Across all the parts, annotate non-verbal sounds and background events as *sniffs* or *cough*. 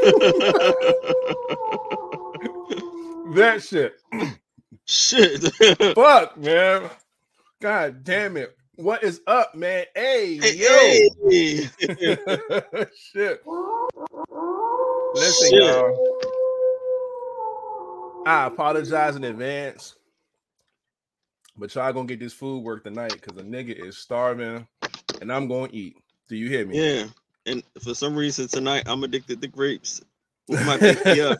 *laughs* that shit. Shit. *laughs* Fuck, man. God damn it. What is up, man? Hey, Hey, yo. hey. *laughs* shit. Listen, Shit. y'all. I apologize in advance. But y'all gonna get this food work tonight because the nigga is starving and I'm gonna eat. Do you hear me? Yeah. And for some reason tonight I'm addicted to grapes. What might pick me up?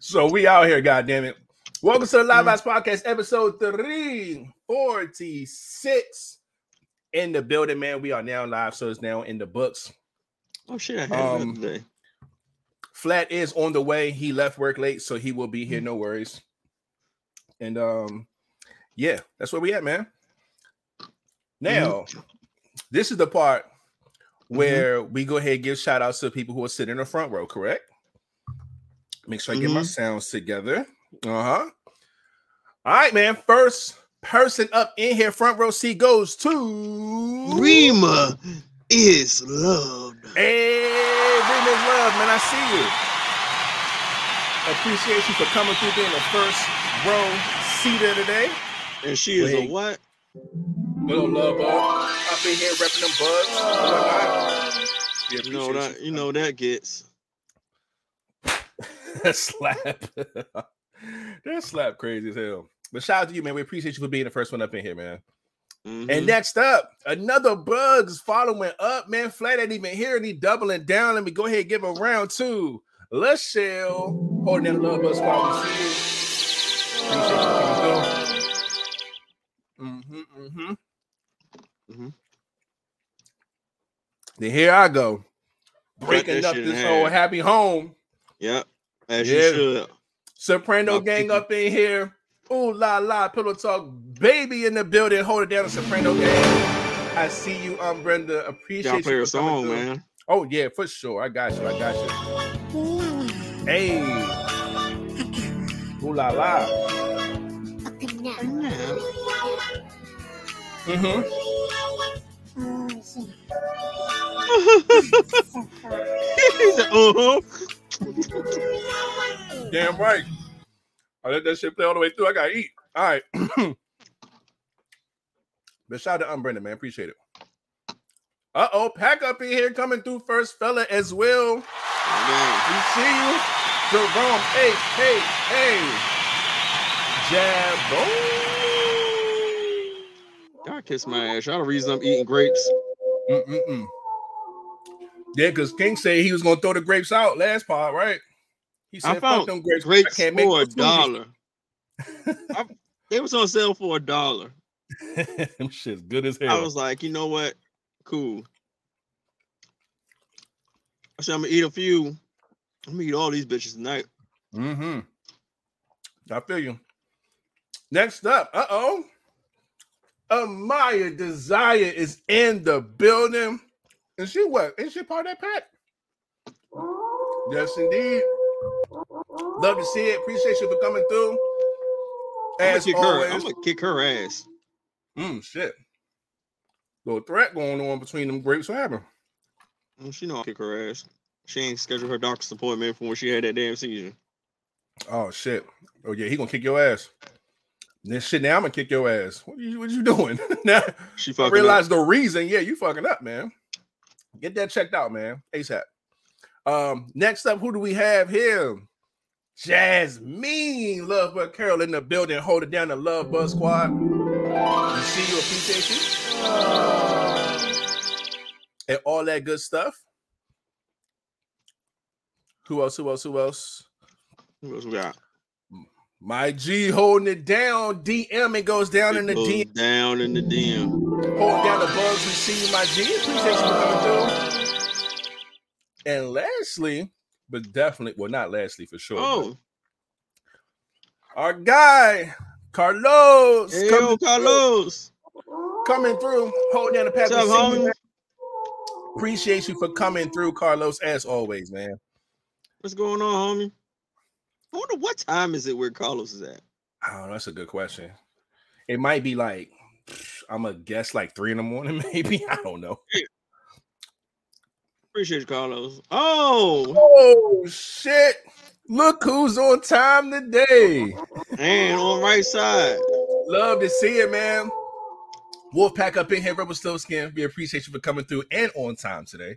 so we out here, goddamn it. Welcome to the Live. House Podcast, episode 346. In the building, man. We are now live, so it's now in the books. Oh shit, I had Um, it the other day. Flat is on the way. He left work late, so he will be here. No worries. And um, yeah, that's where we at, man. Now, this is the part where we go ahead and give shout outs to people who are sitting in the front row, correct? Make sure I get my Mhm. sounds together. Uh-huh. All right, man. First person up in here, front row seat goes to Rima is loved. Hey, Remus Love, man. I see you. Appreciate you for coming through being the first row seat seater today. And she is a what? Little love bug up in here repping them bugs. and whatnot. You know that you know that gets. that *laughs* slap. *laughs* that slap crazy as hell. But shout out to you, man. We appreciate you for being the first one up in here, man. Mhm. And next up, another bugs following up, man. Flat ain't even here and he doubling down. Let me go ahead and give a round two. Lachelle, holding down the love bus squad. We see you. Appreciate you coming through. Mm-hmm, mm-hmm. Then here I go, breaking up this whole happy home. Yep. As Yeah. you should. Soprano My gang people. up in here. Ooh la la, pillow talk, baby in the building. Hold it down, Soprano gang. I see you, um, Brenda. Appreciate Y'all play you a song, through. man. Oh yeah, for sure. I got you. I got you. Hey, ooh la la. Mm-hmm. He said, uh-huh. Damn right. I let that shit play all the way through. I gotta eat. All right. *clears throat* but shout out to Brenda, man. Appreciate it. Uh oh, pack up in here coming through first fella as well. Man. We see you. Jerome. Hey, hey, hey. Jabbo. Y'all kiss my ass. Y'all the reason I'm eating grapes. Mm-mm-mm. Yeah, because King said he was gonna throw the grapes out last part, right? He I said, found "Fuck them grapes. Grapes I can't make for a dollar. I, they was on sale for a dollar. *laughs* them shit's good as hell. I was like, you know what? Cool. I said I'm gonna eat a few. I'm gonna eat all these bitches tonight. Mm-hmm. I feel you. Next up, uh oh. Amaya Desire is in the building. Is she what? Is she part of that pack? Yes, indeed. Love to see it. Appreciate you for coming through. I'm gonna As kick her. I'm gonna kick her ass. Mm, shit. Little threat going on between them grapes. What happened? Mm, She know I'll kick her ass. She ain't scheduled her doctor's appointment for when she had that damn seizure. Oh shit. Oh yeah, he gonna kick your ass. This shit now I'm gonna kick your ass. What you what you doing? *laughs* now She I fucking realize the reason. Yeah, you fucking up, man. Get that checked out, man. ASAP. Um, next up, who do we have here? Jasmine Love Bug Carol in the building, holding down the Love Buzz Squad. You see you, appreciate you. And all that good stuff. Who else? Who else? Who else? Who else we got? My G holding it down. DM it goes down in the DM. down in the DM. Hold down the bugs. We see you, my G. Appreciate you for coming through. And lastly, but definitely, well, not lastly for sure. Oh, our guy Carlos hey, coming, yo, Carlos. Through, coming through. Hold down the pack. Up, you, homie? Appreciate you for coming through, Carlos, as always, man. What's going on, homie? I wonder what time is it where Carlos is at? I don't know. That's a good question. It might be like I'm gonna guess like three in the morning, *laughs* maybe. I don't know. Appreciate you, Carlos. Oh, Oh shit! Look who's on time today. and on right side. Love to see it, man. Wolfpack up in here, Rebel Still Skin. We appreciate you for coming through and on time today.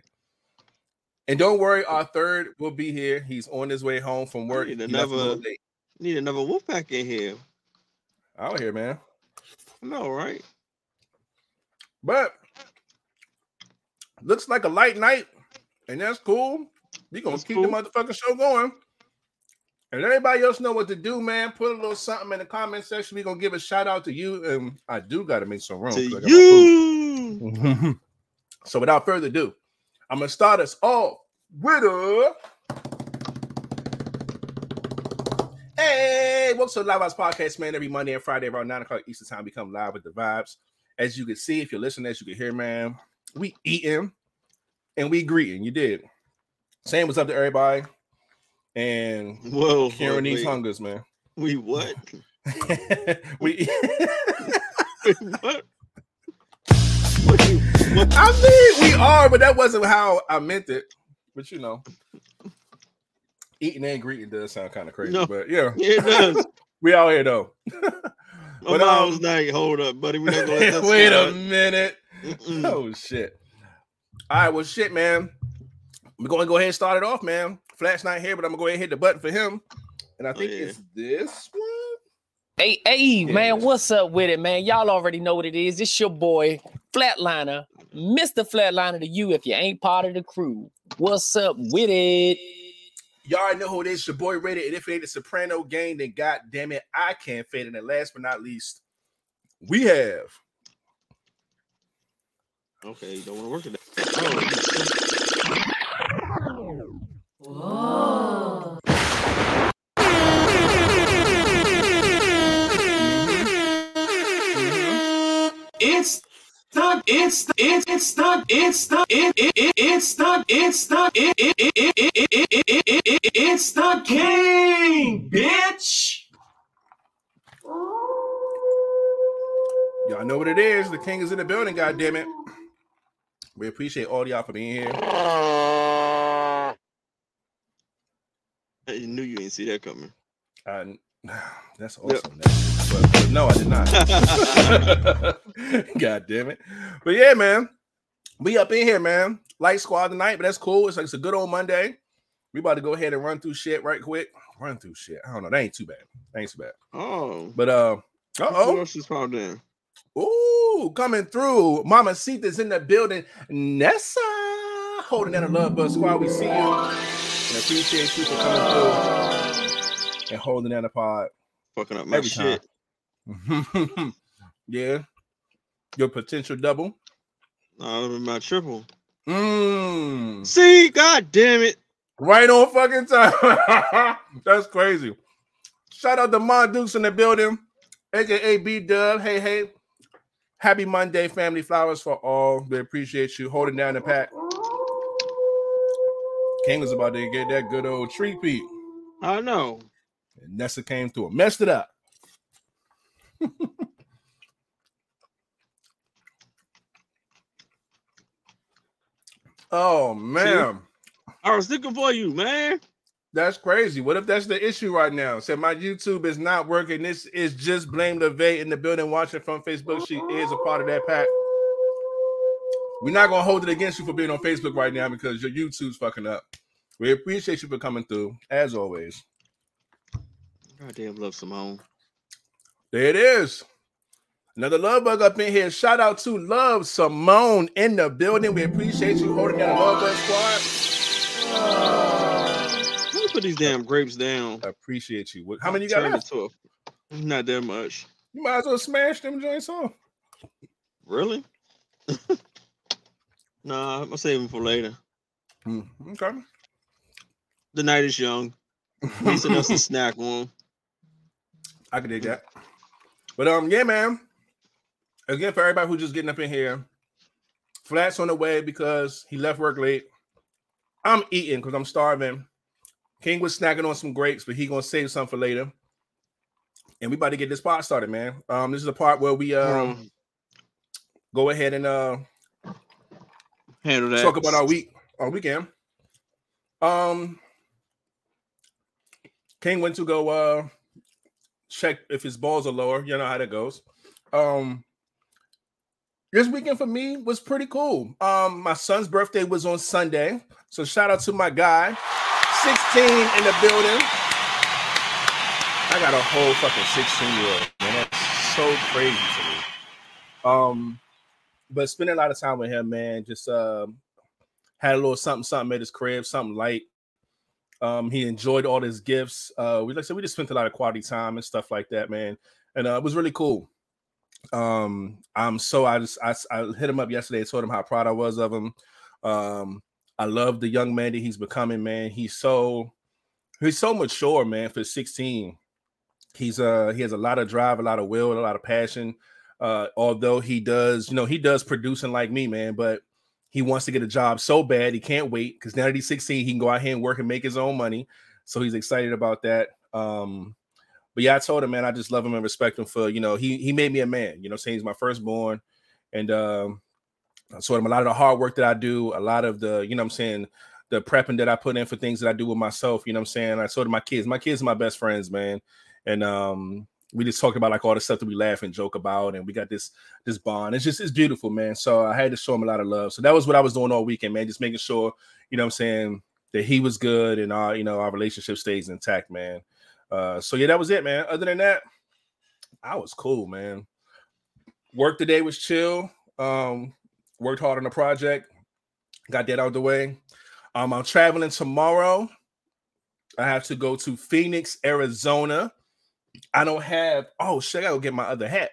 And don't worry, our third will be here. He's on his way home from work. need He left a little another-. Need another Wolfpack in here. Out here, man. No, right? But looks like a light night, and that's cool. We gonna That's keep cool. the motherfucking show going. And everybody else know what to do, man. Put a little something in the comment section. We gonna give a shout out to you. And I do gotta make some room. To got my food. you. *laughs* so without further ado, I'm gonna start us off with a Hey, welcome to the Live House Podcast, man. Every Monday and Friday around 9 o'clock Eastern Time, we come live with the vibes. As you can see, if you're listening, as you can hear, man, we eating and we greeting. You did. Saying what's up to everybody. And Whoa. curing these hungers, man. We what? *laughs* *laughs* we what? What you- what- I mean, we are, but that wasn't how I meant it. But you know, eating and greeting does sound kind of crazy. No. But yeah, Yeah, it does. *laughs* we out here though. My But, mom's um, like, *laughs* hold up, buddy. We're not gonna *laughs* let that Wait a minute. Mm-mm. Oh shit. All right, well, shit, man. We're going to go ahead and start it off, man. Flash not here, but I'm gonna go ahead and hit the button for him. And I think yeah. it's this one. Hey, hey, Yeah. man, what's up with it, man? Y'all already know what it is. It's your boy, Flatliner, Mr. Flatliner to you if you ain't part of the crew. What's up with it? Y'all already know who it is. Your boy Rated. And if it ain't the Soprano gang, then god damn it, I can't fade it. And last but not least, we have Okay, you don't want to work today. Oh, oh It's the it's the it's it's the it's the it it it it's the it's the it it it it it it it it it it it's the king, bitch. y'all know what it is. The king is in the building, god damn it. We appreciate all y'all for being here. I knew you didn't see that coming. And that's awesome. That's- But, but no, I did not. *laughs* God damn it. But yeah, man. We up in here, man. Light squad tonight, but that's cool. It's like it's a good old Monday. We about to go ahead and run through shit right quick. Run through shit. I don't know. That ain't too bad. That ain't too bad. Oh, But uh uh-oh. else just popped in? Ooh, coming through. Mama Sita's in the building. Nessa holding down the love bus squad. We see you and appreciate you for coming through and holding down the pod. Fucking up my shit. *laughs* yeah. Your potential double. Nah, that my triple. Mm. See, god damn it. Right on fucking time. *laughs* That's crazy. Shout out to Mon Dukes in the building, aka B Dub. Hey, hey. Happy Monday, family flowers for all. We appreciate you holding down the pack. King was about to get that good old tree peat. I know. And Nessa came through and messed it up. *laughs* oh man. I was looking for you, man. That's crazy. What if that's the issue right now? Said my YouTube is not working. This is just blame LeVay in the building watching from Facebook. She is a part of that pack. We're not gonna hold it against you for being on Facebook right now because your YouTube's fucking up. We appreciate you for coming through, as always. Goddamn, love Simone. There it is. Another love bug up in here. Shout out to Love Simone in the building. We appreciate you holding down the love bug squad. Let me put these damn grapes down. I appreciate you. What- How many you got left? Not that much. You might as well smash them joints off. Really? *laughs* nah, I'm gonna save them for later. Hmm, okay. The night is young. Decent enough to snack on. I can dig that. But um, yeah, man. Again, for everybody who's just getting up in here, Flat's on the way because he left work late. I'm eating because I'm starving. King was snacking on some grapes, but he gonna save some for later. And we about to get this part started, man. Um, this is the part where we um Um, go ahead and uh handle that. talk about our week. our weekend. Um, King went to go uh check if his balls are lower. You know how that goes. Um, this weekend for me was pretty cool. Um, my son's birthday was on Sunday, so shout out to my guy, 16 in the building. I got a whole fucking 16 year old, man. That's so crazy to me. Um, but spending a lot of time with him, man. Just um, had a little something, something at his crib, something light. Um, he enjoyed all his gifts. Uh, we like I said, we just spent a lot of quality time and stuff like that, man. And uh, it was really cool. Um, I'm so I just I, I hit him up yesterday, and told him how proud I was of him. Um, I love the young man that he's becoming, man. He's so he's so mature, man, for 16. He's uh he has a lot of drive, a lot of will, a lot of passion. Uh, although he does, you know, he does producing like me, man, but he wants to get a job so bad he can't wait because now that he's 16, he can go out here and work and make his own money. So he's excited about that. Um, but yeah, I told him, man, I just love him and respect him for, you know, he he made me a man, you know, saying he's my firstborn. And um, him a lot of the hard work that I do, a lot of the, you know I'm saying, the prepping that I put in for things that I do with myself, you know I'm saying? I told my kids, my kids are my best friends, man. And um, we just talked about like all the stuff that we laugh and joke about, and we got this this bond. It's just it's beautiful, man. So I had to show him a lot of love. So that was what I was doing all weekend, man. Just making sure, you know, I'm saying that he was good and our, you know, our relationship stays intact, man. Uh, so yeah, that was it, man. Other than that, I was cool, man. Work today was chill. Um, worked hard on the project, got that out the way. Um, I'm traveling tomorrow. I have to go to Phoenix, Arizona I don't have. Oh shit! I gotta get my other hat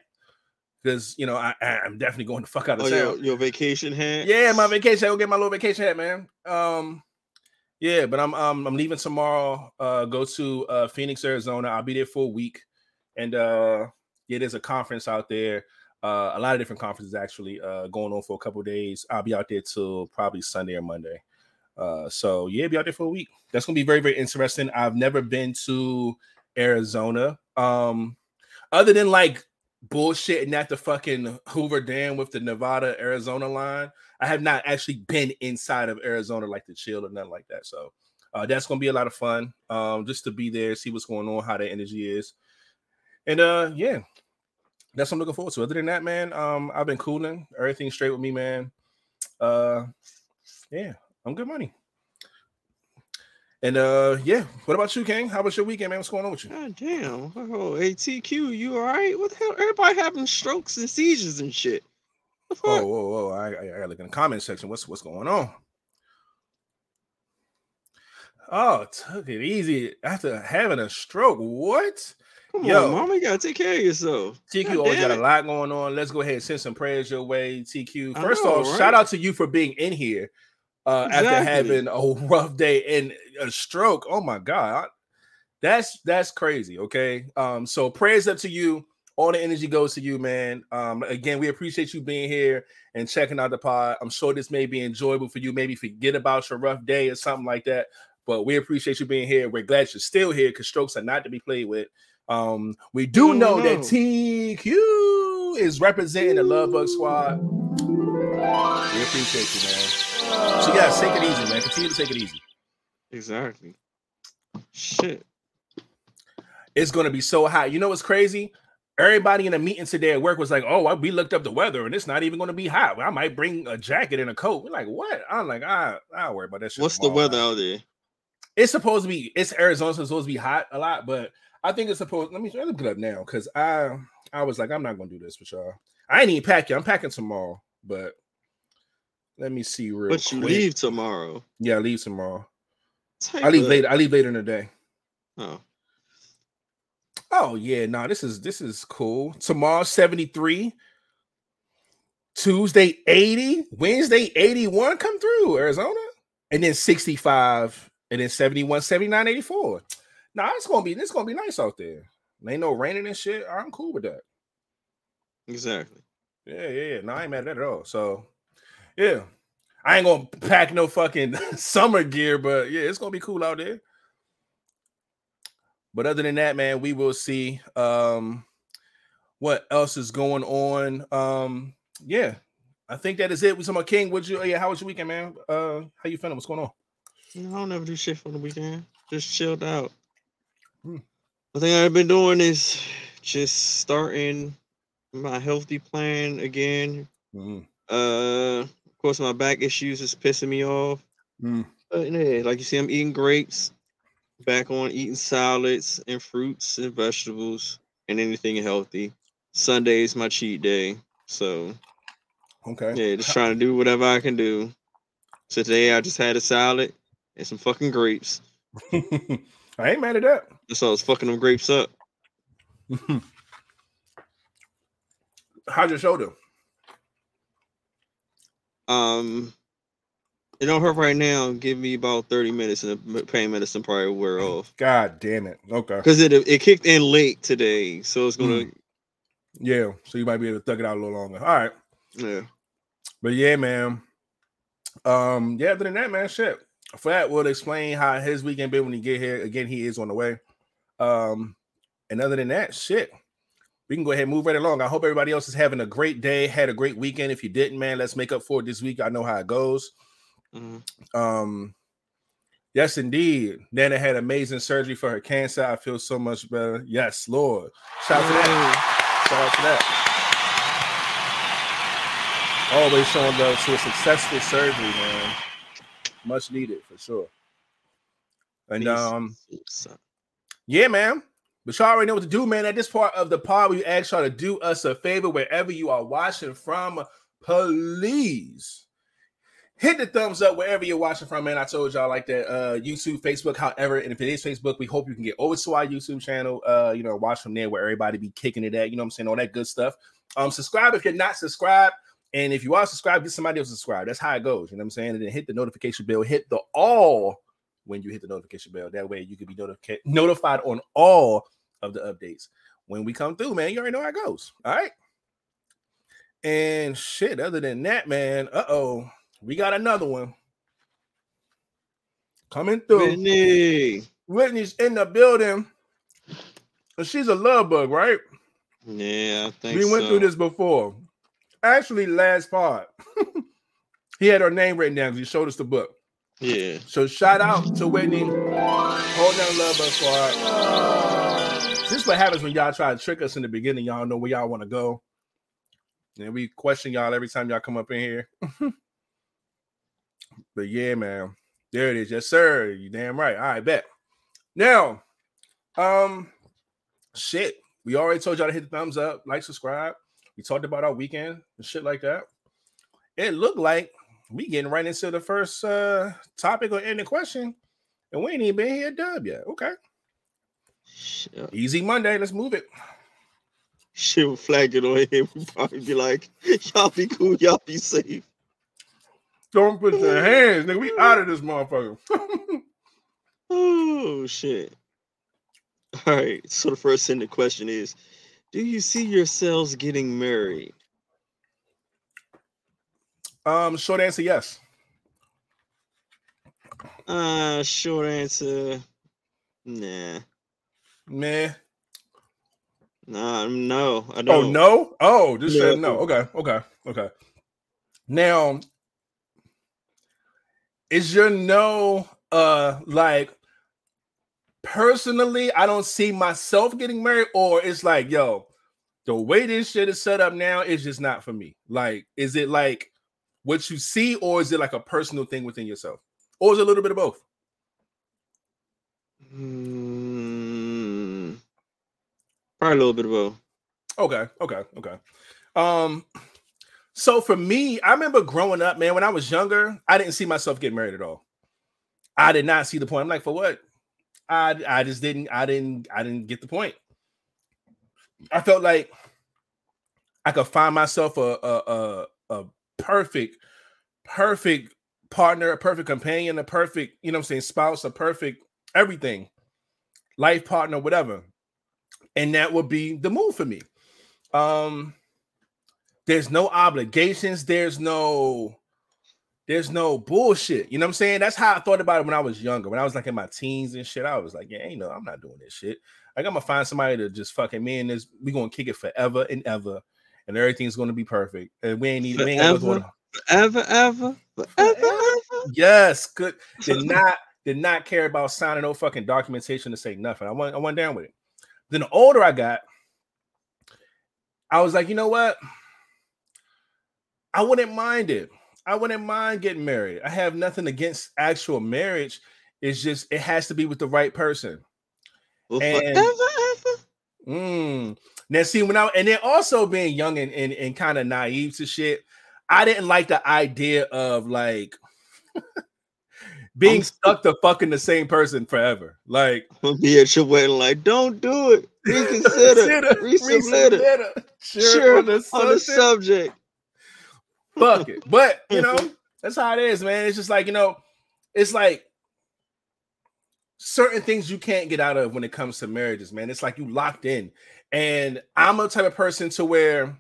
because you know I I'm definitely going to fuck out of Oh, town. your, your vacation hat? Yeah, my vacation. I go get my little vacation hat, man. Um, yeah, but I'm um I'm leaving tomorrow. Uh, go to uh Phoenix, Arizona. I'll be there for a week, and uh, yeah, there's a conference out there. Uh, a lot of different conferences actually uh going on for a couple days. I'll be out there till probably Sunday or Monday. Uh, so yeah, be out there for a week. That's gonna be very very interesting. I've never been to Arizona. Um, other than like bullshitting at the fucking Hoover Dam with the Nevada Arizona line, I have not actually been inside of Arizona like to chill or nothing like that. So uh, that's gonna be a lot of fun. Um, just to be there, see what's going on, how the energy is, and uh, yeah, that's what I'm looking forward to. Other than that, man, um, I've been cooling. Everything's straight with me, man. Uh, yeah, I'm good money. And uh, yeah, what about you, King? How was your weekend, man? What's going on with you? God damn. Oh, ATQ, you all right? What the hell? Everybody having strokes and seizures and shit. The fuck? Oh, whoa, whoa! I, I, I gotta look in the comment section. What's what's going on? Oh, took it easy after having a stroke. What? Come yo. on, mama. You gotta take care of yourself. TQ God always got a lot going on. Let's go ahead and send some prayers your way, TQ. First know, off, right? shout out to you for being in here uh, after having a *laughs* rough day and a stroke. Oh my god, that's that's crazy. Okay, um, so prayers up to you. All the energy goes to you, man. Um, again, we appreciate you being here and checking out the pod. I'm sure this may be enjoyable for you. Maybe forget about your rough day or something like that. But we appreciate you being here. We're glad you're still here because strokes are not to be played with. Um, we do Oh, know that. TQ is representing the Love Bug Squad. We appreciate you, man. So yeah, take it easy, man. Continue to take it easy. Exactly. Shit. It's gonna be so hot. You know what's crazy? Everybody in a meeting today at work was like, "Oh, we looked up the weather and it's not even going to be hot. I might bring a jacket and a coat." We're like, "What?" I'm like, "I, I worry about that shit." What's the weather out there? It's supposed to be. It's Arizona, so it's supposed to be hot a lot, but I think it's supposed. Let me let me put it up now because I I was like, I'm not gonna do this with y'all. I ain't even packing. I'm packing tomorrow, but let me see real But you quick. leave tomorrow. Yeah, I leave tomorrow. Type I leave later. I leave later in the day. Oh, Oh yeah, no, this is this is cool. Tomorrow 73. Tuesday 80, Wednesday 81 come through Arizona, and then 65, and then 71, 79, 84. Nah, it's gonna be it's gonna be nice out there. Ain't no raining and shit. I'm cool with that. exactly. Yeah, yeah, yeah. No, I ain't mad at that at all. So yeah. I ain't gonna pack no fucking *laughs* summer gear, but yeah, it's gonna be cool out there. But other than that, man, we will see um what else is going on. Um, yeah, I think that is it. We talking about King. What you? Yeah, how was your weekend, man? Uh, how you feeling? What's going on? I don't never do shit for the weekend. Just chilled out. Hmm. The thing I've been doing is just starting my healthy plan again. Mm, Uh, course, my back issues is pissing me off. mm. But yeah, like you see, I'm eating grapes, back on eating salads and fruits and vegetables and anything healthy. Sunday is my cheat day. So Okay. yeah, just trying to do whatever I can do. So today I just had a salad and some fucking grapes. *laughs* I ain't mad at that. All I was fucking them grapes up. *laughs* How's your shoulder? Um, it don't hurt right now. Give me about 30 minutes and the pain medicine probably will wear *laughs* off. God damn it. Okay. Because it it kicked in late today. So it's gonna Yeah. So you might be able to thug it out a little longer. All right. yeah. But yeah, man. Um, yeah, other than that, man, shit. Flat will explain how his weekend been when he get here. Again, he is on the way. Um, and other than that, shit. We can go ahead and move right along. I hope everybody else is having a great day, had a great weekend. If you didn't, man, let's make up for it this week. I know how it goes. Mhm. Um, yes, indeed. Nana had amazing surgery for her cancer. I feel so much better. Yes, Lord. Shout out to that. Shout out to that. Always showing love to a successful surgery, man. Much needed for sure. And um, yeah, man. But y'all already know what to do, man. At this part of the pod, we ask y'all to do us a favor wherever you are watching from. Please hit the thumbs up wherever you're watching from, man. I told y'all like that uh YouTube, Facebook, however. And if it is Facebook, we hope you can get over to our YouTube channel. Uh, you know, watch from there where everybody be kicking it at, you know what I'm saying? All that good stuff. Um, subscribe if you're not subscribed. And if you are subscribed, get somebody else to subscribe. That's how it goes. You know what I'm saying? And then hit the notification bell, hit the all when you hit the notification bell. That way you can be notified notified on all of the updates when we come through, man. You already know how it goes. All right. And shit, other than that, man, uh oh, we got another one coming through. Whitney. Whitney's in the building. And she's a love bug, right? Yeah, I think we went so. through this before. Actually, last part, *laughs* he had her name written down. He showed us the book. Yeah. So shout out to Whitney. Hold down love bug for her. This is what happens when y'all try to trick us in the beginning. Y'all know where y'all want to go. And we question y'all every time y'all come up in here. *laughs* but yeah, man. There it is. Yes, sir. You damn right. All right, bet. Now, um, shit. We already told y'all to hit the thumbs up, like, subscribe. We talked about our weekend and shit like that. It looked like we getting right into the first uh topic or any question, and we ain't even been here dub yet. Okay, Shit, easy Monday. Let's move it. shit will flag it on him. *laughs* We'll probably be like, y'all be cool, y'all be safe. Don't put your hands, nigga. We out of this motherfucker. *laughs* Oh shit. All right. So the first thing the question is, do you see yourselves getting married? um, short answer, yes. Uh short answer. Nah. Man. Nah, no, I Oh don't. Oh no. Oh, just said No. Okay. Okay. Okay. Now, is your no uh like personally? I don't see myself getting married, or it's like, yo, the way this shit is set up now is just not for me. Like, is it like what you see, or is it like a personal thing within yourself, or is it a little bit of both? Hmm. Probably a little bit of both. Okay, okay, okay. Um, so for me, I remember growing up, man, when I was younger, I didn't see myself getting married at all. I did not see the point. I'm like, for what? I I just didn't, I didn't, I didn't get the point. I felt like I could find myself a a a, a perfect, perfect partner, a perfect companion, a perfect, you know I'm saying, spouse, a perfect everything, life partner, whatever. And that would be the move for me. Um, there's no obligations, there's no there's no bullshit. You know what I'm saying? That's how I thought about it when I was younger. When I was like in my teens and shit, I was like, yeah, ain't no, I'm not doing this shit. Like, I'm gonna find somebody to just fucking me and this, we gonna kick it forever and ever. and everything's going to be perfect. And we ain't need we ain't gotta go Forever. through Forever, ever, forever, ever. Yes, good. *laughs* Did not did not care about signing no fucking documentation to say nothing. I went I went down with it. Then the older I got, I was like, you know what? I wouldn't mind it. I wouldn't mind getting married. I have nothing against actual marriage. It's just it has to be with the right person. Well, And- Mm. Now, see, when I and then also being young and, and, and kind of naive to shit, I didn't like the idea of like *laughs* being I'm- stuck to fucking the same person forever. Like, *laughs* be at your wedding, like, don't do it. Reconsider. Reconsider. *laughs* reconsider. Sure, Sure, on the On the subject. subject. fuck it. But *laughs* you know, that's how it is, man. It's just like you know, it's like certain things you can't get out of when it comes to marriages, man. It's like you locked in. And I'm a type of person to where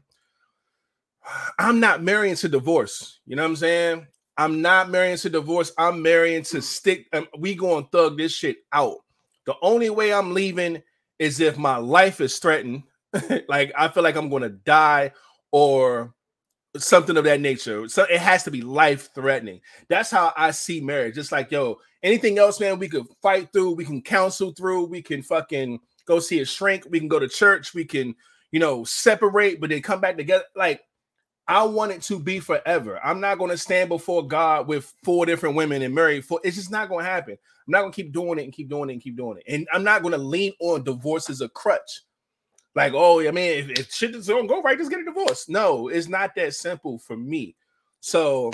I'm not marrying to divorce. You know what I'm saying? I'm not marrying to divorce. I'm marrying to stick. Um, we going to thug this shit out. The only way I'm leaving is if my life is threatened. *laughs* like I feel like I'm going to die or something of that nature. So it has to be life threatening. That's how I see marriage. Just like yo, anything else, man, we could fight through, we can counsel through, we can fucking go see a shrink, we can go to church, we can, you know, separate, but then come back together. Like I want it to be forever. I'm not going to stand before God with four different women and marry four. It's just not going to happen. I'm not going to keep doing it and keep doing it and keep doing it. And I'm not going to lean on divorce as a crutch. Like, oh, I mean, if, if shit to go right, just get a divorce. No, it's not that simple for me. So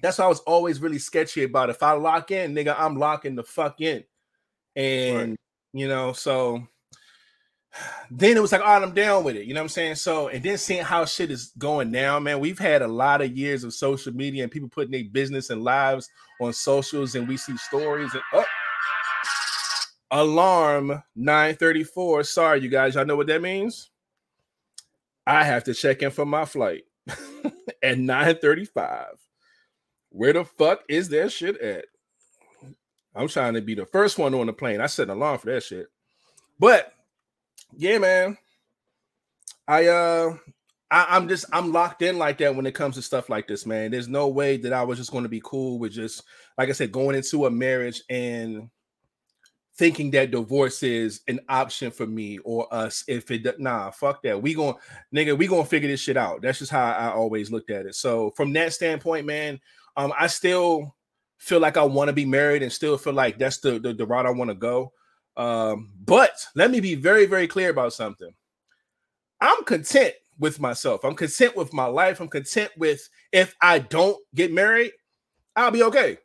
that's why I was always really sketchy about. If I lock in, nigga, I'm locking the fuck in. And you know, so then it was like, all right, I'm down with it. You know what I'm saying? So, and then seeing how shit is going now, man, we've had a lot of years of social media and people putting their business and lives on socials, and we see stories and oh, alarm 934. Sorry, you guys, y'all know what that means? I have to check in for my flight *laughs* at 935. Where the fuck is that shit at? I'm trying to be the first one on the plane. I set an alarm for that shit. But yeah, man. I uh I, I'm just I'm locked in like that when it comes to stuff like this, man. There's no way that I was just going to be cool with just like I said, going into a marriage and thinking that divorce is an option for me or us. If it nah, fuck that. We going nigga, we gonna figure this shit out. That's just how I always looked at it. So from that standpoint, man, um, I still feel like I want to be married and still feel like that's the the, the route I want to go. Um, but let me be very, very clear about something. I'm content with myself. I'm content with my life. I'm content with if I don't get married, I'll be okay.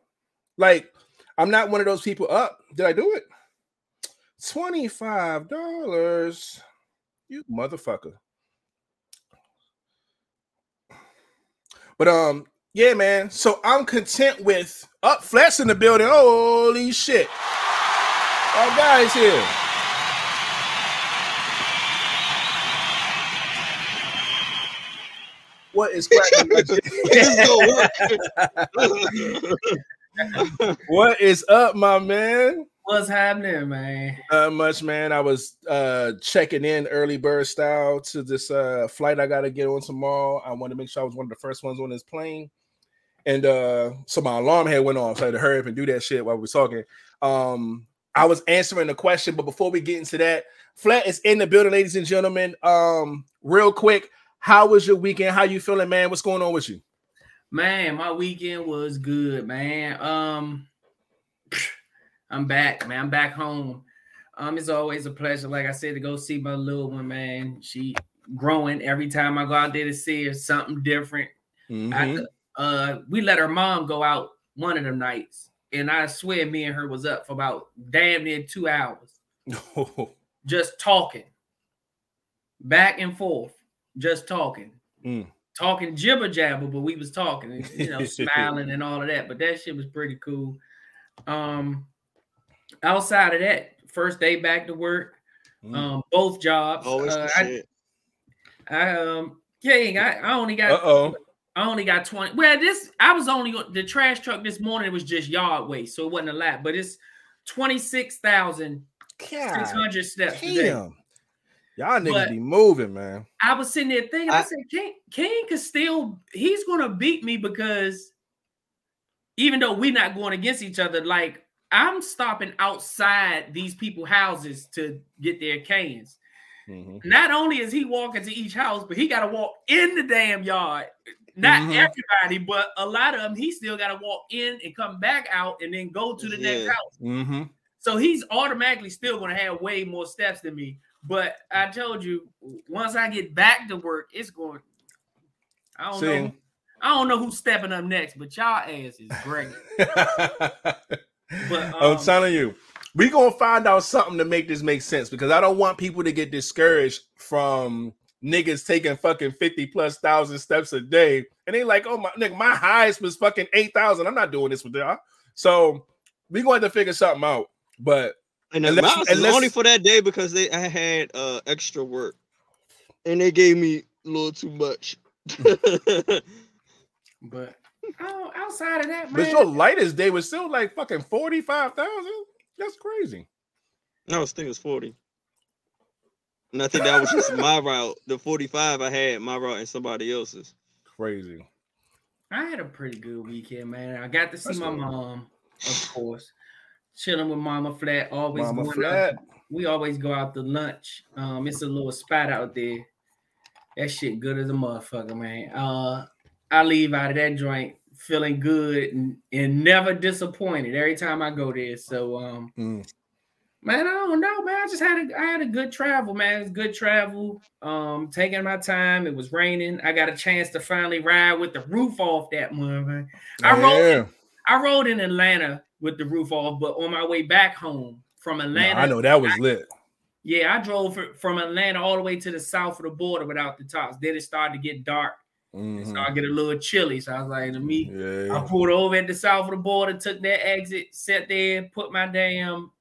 Like, I'm not one of those people up. did I do it? $25. You motherfucker. But um, yeah, man. So I'm content with up flats in the building. Holy shit. Our guys here. What is cracking? *laughs* *laughs* what is up, my man? What's happening, man? Not much, man. I was uh checking in early bird style to this uh flight I gotta get on tomorrow. I want to make sure I was one of the first ones on this plane. And uh so my alarm had went off, so I had to hurry up and do that shit while we were talking. Um I was answering the question, but before we get into that, Flat is in the building, ladies and gentlemen. Um, real quick, how was your weekend? How you feeling, man? What's going on with you? Man, my weekend was good, man. Um, *sniffs* I'm back, man. I'm back home. Um, it's always a pleasure, like I said, to go see my little one, man. She growing every time I go out there to see her, something different. I, uh, we let her mom go out one of them nights, and I swear me and her was up for about damn near two hours, *laughs* just talking, back and forth, just talking, Mm. talking jibber jabber, but we was talking, and, you know, *laughs* smiling and all of that. But that shit was pretty cool. Um, outside of that, first day back to work, Mm. um, both jobs. Always uh, the I, shit. I um, King, I, I only got Uh oh. I only got 20. Well, this I was only the trash truck this morning was just yard waste, so it wasn't a lot, but it's 26,600 steps today. Damn. Y'all niggas But- be moving, man. I was sitting there thinking, I, I- said, King, King could still, he's gonna beat me because even though we're not going against each other, like I'm stopping outside these people's houses to get their cans. Mhm. Not only is he walking to each house, but he got to walk in the damn yard. Not Mhm. everybody, but a lot of them, he still got to walk in and come back out and then go to the next house. Mm-hmm. So he's automatically still going to have way more steps than me. But I told you, once I get back to work, it's going. I don't See. know. I don't know who's stepping up next, but y'all ass is great. *laughs* I'm um, telling you, we gonna find out something to make this make sense because I don't want people to get discouraged from niggas taking fucking 50 plus thousand steps a day. And they like, oh my nigga, my highest was fucking eight thousand. I'm not doing this with y'all. So we going to figure something out. But And the Unless- mouse is unless- only for that day because they I had uh extra work, and they gave me a little too much. *laughs* But oh, outside of that, but your lightest day was still like fucking 45,000. That's crazy. No, was thinking it was forty, and I think that was just my route. The forty-five I had my route and somebody else's. Crazy. I had a pretty good weekend, man. I got to see That's my good. mom, of course. Chilling with Mama Flat, always Mama going Flat. out. We always go out to lunch. Um, it's a little spot out there. That shit good as a motherfucker, man. Uh, I leave out of that joint feeling good and, and never disappointed every time I go there. So um Mm. Man, I don't know, man. I just had a I had a good travel, man. It's good travel. Um, taking my time. It was raining. I got a chance to finally ride with the roof off that morning. I rode Yeah. I rode in Atlanta with the roof off, but on my way back home from Atlanta, I know that was lit. yeah, I drove fr- from Atlanta all the way to the south of the border without the tops. Then it started to get dark. It Mhm. started to get a little chilly. So I was like, to me, I Yeah. pulled over at the south of the border, took that exit, sat there, put my damn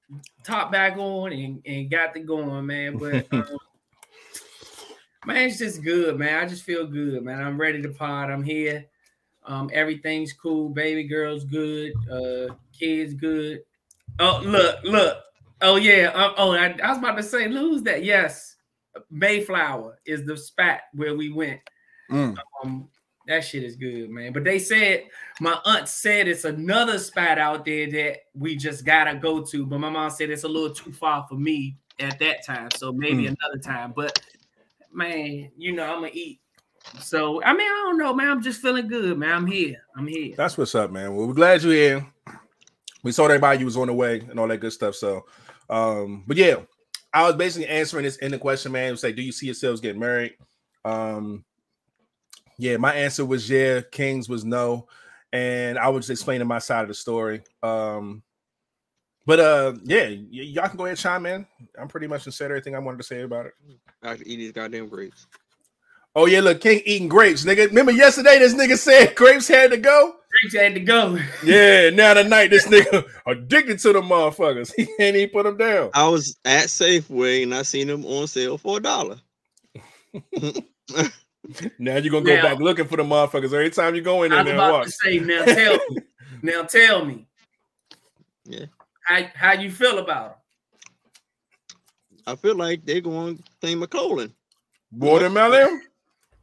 top back on, and, and got the going, man. But *laughs* um, man, it's just good, man. I just feel good, man. I'm ready to pod. I'm here. Um, everything's cool. Baby girl's good. Uh, kids good. Oh, look, look. Oh yeah. Uh, oh, I, I was about to say, lose that. Yes, Mayflower is the spot where we went. Mm. Um, that shit is good, man. But they said my aunt said it's another spot out there that we just gotta go to. But my mom said it's a little too far for me at that time. So maybe Mm. another time. But man, you know, I'm gonna eat. So I mean, I don't know, man. I'm just feeling good, man. I'm here. I'm here. That's what's up, man. Well, we're glad you're here. We told everybody you was on the way and all that good stuff. So, um, but yeah, I was basically answering this in the question, man. It was like, do you see yourselves getting married? Um, yeah, my answer was yeah. Kings was no, and I was just explaining my side of the story. Um, but uh, yeah, y- y'all can go ahead and chime in. I'm pretty much said everything I wanted to say about it. I have to eat these goddamn grapes. Oh yeah, look, King eating grapes, nigga. Remember yesterday this nigga said grapes had to go. Grapes had to go. *laughs* Yeah, now tonight this nigga *laughs* addicted to the motherfuckers. *laughs* He can't even put them down. I was at Safeway and I seen them on sale for a dollar. Now you're gonna go Now- back looking for the motherfuckers every time you go in there. I there was and about watch. to say, now tell me, *laughs* now tell me, Yeah. how how you feel about them? I feel like they're going thing McClellan Watermelon?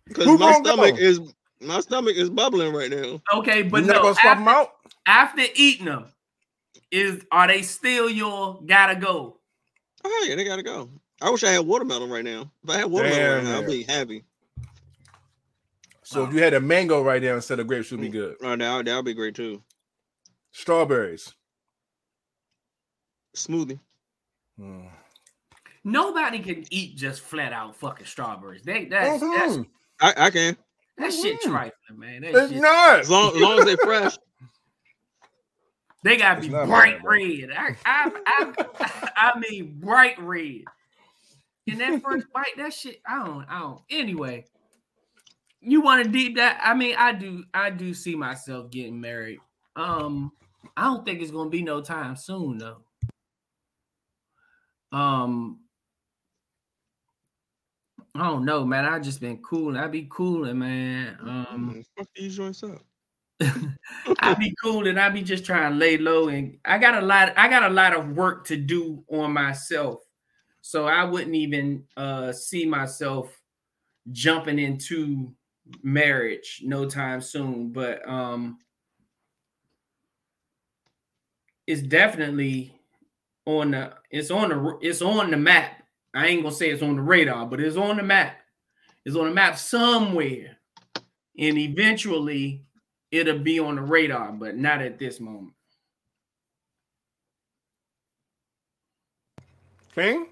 because Who my gonna stomach go? is my stomach is bubbling right now. Okay, But but you not no, gonna swap them after, out? after eating them, is are they still your gotta go? Oh yeah, they gotta go. I wish I had watermelon right now. If I had watermelon Damn, right now, I'd be happy. So if you had a mango right there instead of grapes, would be good. Right now, that would be great too. Strawberries. Smoothie. Hmm. Nobody can eat just flat out fucking strawberries. They that's that's Mhm. I, I can that shit Mhm. trifling, man. That It's shit, not. as long as, long as they're fresh. *laughs* they gotta It's be bright red. I, I, I, *laughs* I mean bright red. In that first bite, that shit, I don't, I don't. Anyway, you want to deep that? I mean, I do, I do see myself getting married. Um, I don't think it's gonna be no time soon though. Um, I don't know, man. I just been cooling. I be cooling, man. Um, Mm, fuck these joints up. *laughs* I be cool and I be just trying to lay low and I got a lot I got a lot of work to do on myself. So I wouldn't even uh see myself jumping into marriage no time soon. But um it's definitely on the it's on the it's on the map. I ain't gonna say it's on the radar, but it's on the map. It's on the map somewhere. And eventually it'll be on the radar, but not at this moment. King?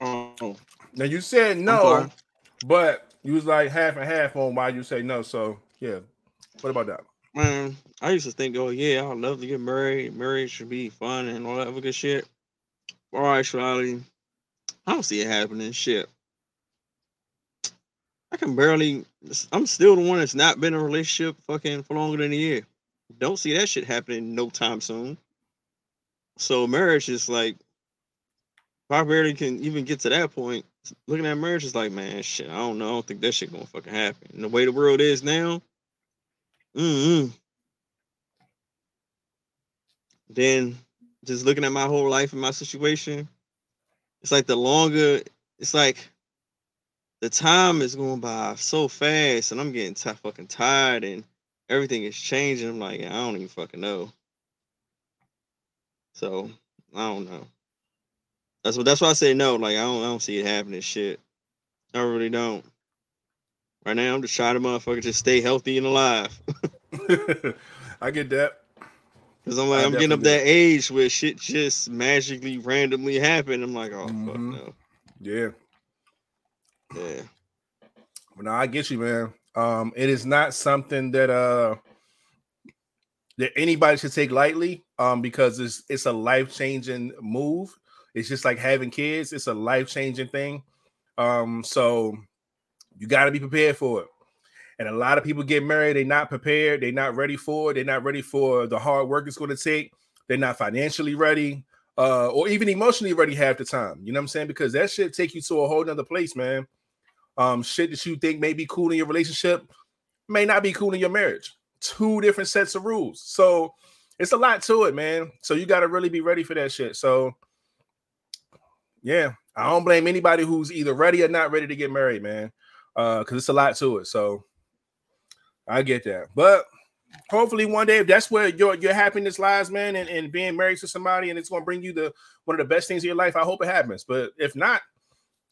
Oh, Now you said no, but you was like half and half on why you say no. So yeah. What about that? man, I used to think, oh yeah, I'd love to get married. Marriage should be fun and all that other good shit. All actuality, I don't see it happening. Shit, I can barely. I'm still the one that's not been in a relationship fucking for longer than a year. Don't see that shit happening no time soon. So marriage is like, if I barely can even get to that point, looking at marriage is like, man, shit, I don't know. I don't think that shit gonna fucking happen. And the way the world is now, mm Then just looking at my whole life and my situation, it's like the longer, it's like the time is going by so fast, and I'm getting ti fucking tired, and everything is changing. I'm like, I don't even fucking know. So I don't know. That's what. That's why I say no. Like I don't. I don't see it happening. Shit. I really don't. Right now, I'm just trying to motherfucker just stay healthy and alive. *laughs* I get that. Cause I'm like, I I'm getting up that age where shit just magically, randomly happen. I'm like, oh fuck Mhm. no. Yeah. Yeah. But no, I get you, man. Um, it is not something that uh that anybody should take lightly. Um, because it's it's a life changing move. It's just like having kids. It's a life changing thing. Um, so you got to be prepared for it. And a lot of people get married. They're not prepared. They're not ready for it. They're not ready for the hard work it's going to take. They're not financially ready, uh, or even emotionally ready half the time. You know what I'm saying? Because that shit take you to a whole nother place, man um, shit that you think may be cool in your relationship may not be cool in your marriage. Two different sets of rules. So it's a lot to it, man. So you got to really be ready for that shit. So yeah, I don't blame anybody who's either ready or not ready to get married, man. Uh, because it's a lot to it. So I get that. But hopefully one day if that's where your your happiness lies, man, and, and being married to somebody and it's gonna bring you the one of the best things in your life, I hope it happens. But if not,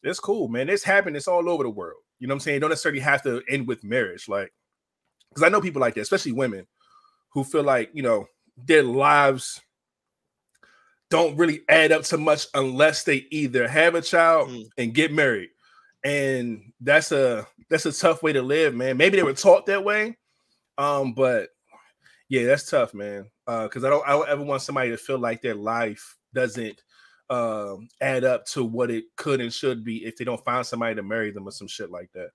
it's cool, man. It's happiness all over the world. You know what I'm saying? It don't necessarily have to end with marriage, like because I know people like that, especially women who feel like you know their lives don't really add up to much unless they either have a child Mm. and get married, and that's a that's a tough way to live, man. Maybe they were taught that way, um, but yeah, that's tough, man. Uh, because I don't I don't ever want somebody to feel like their life doesn't um add up to what it could and should be if they don't find somebody to marry them or some shit like that.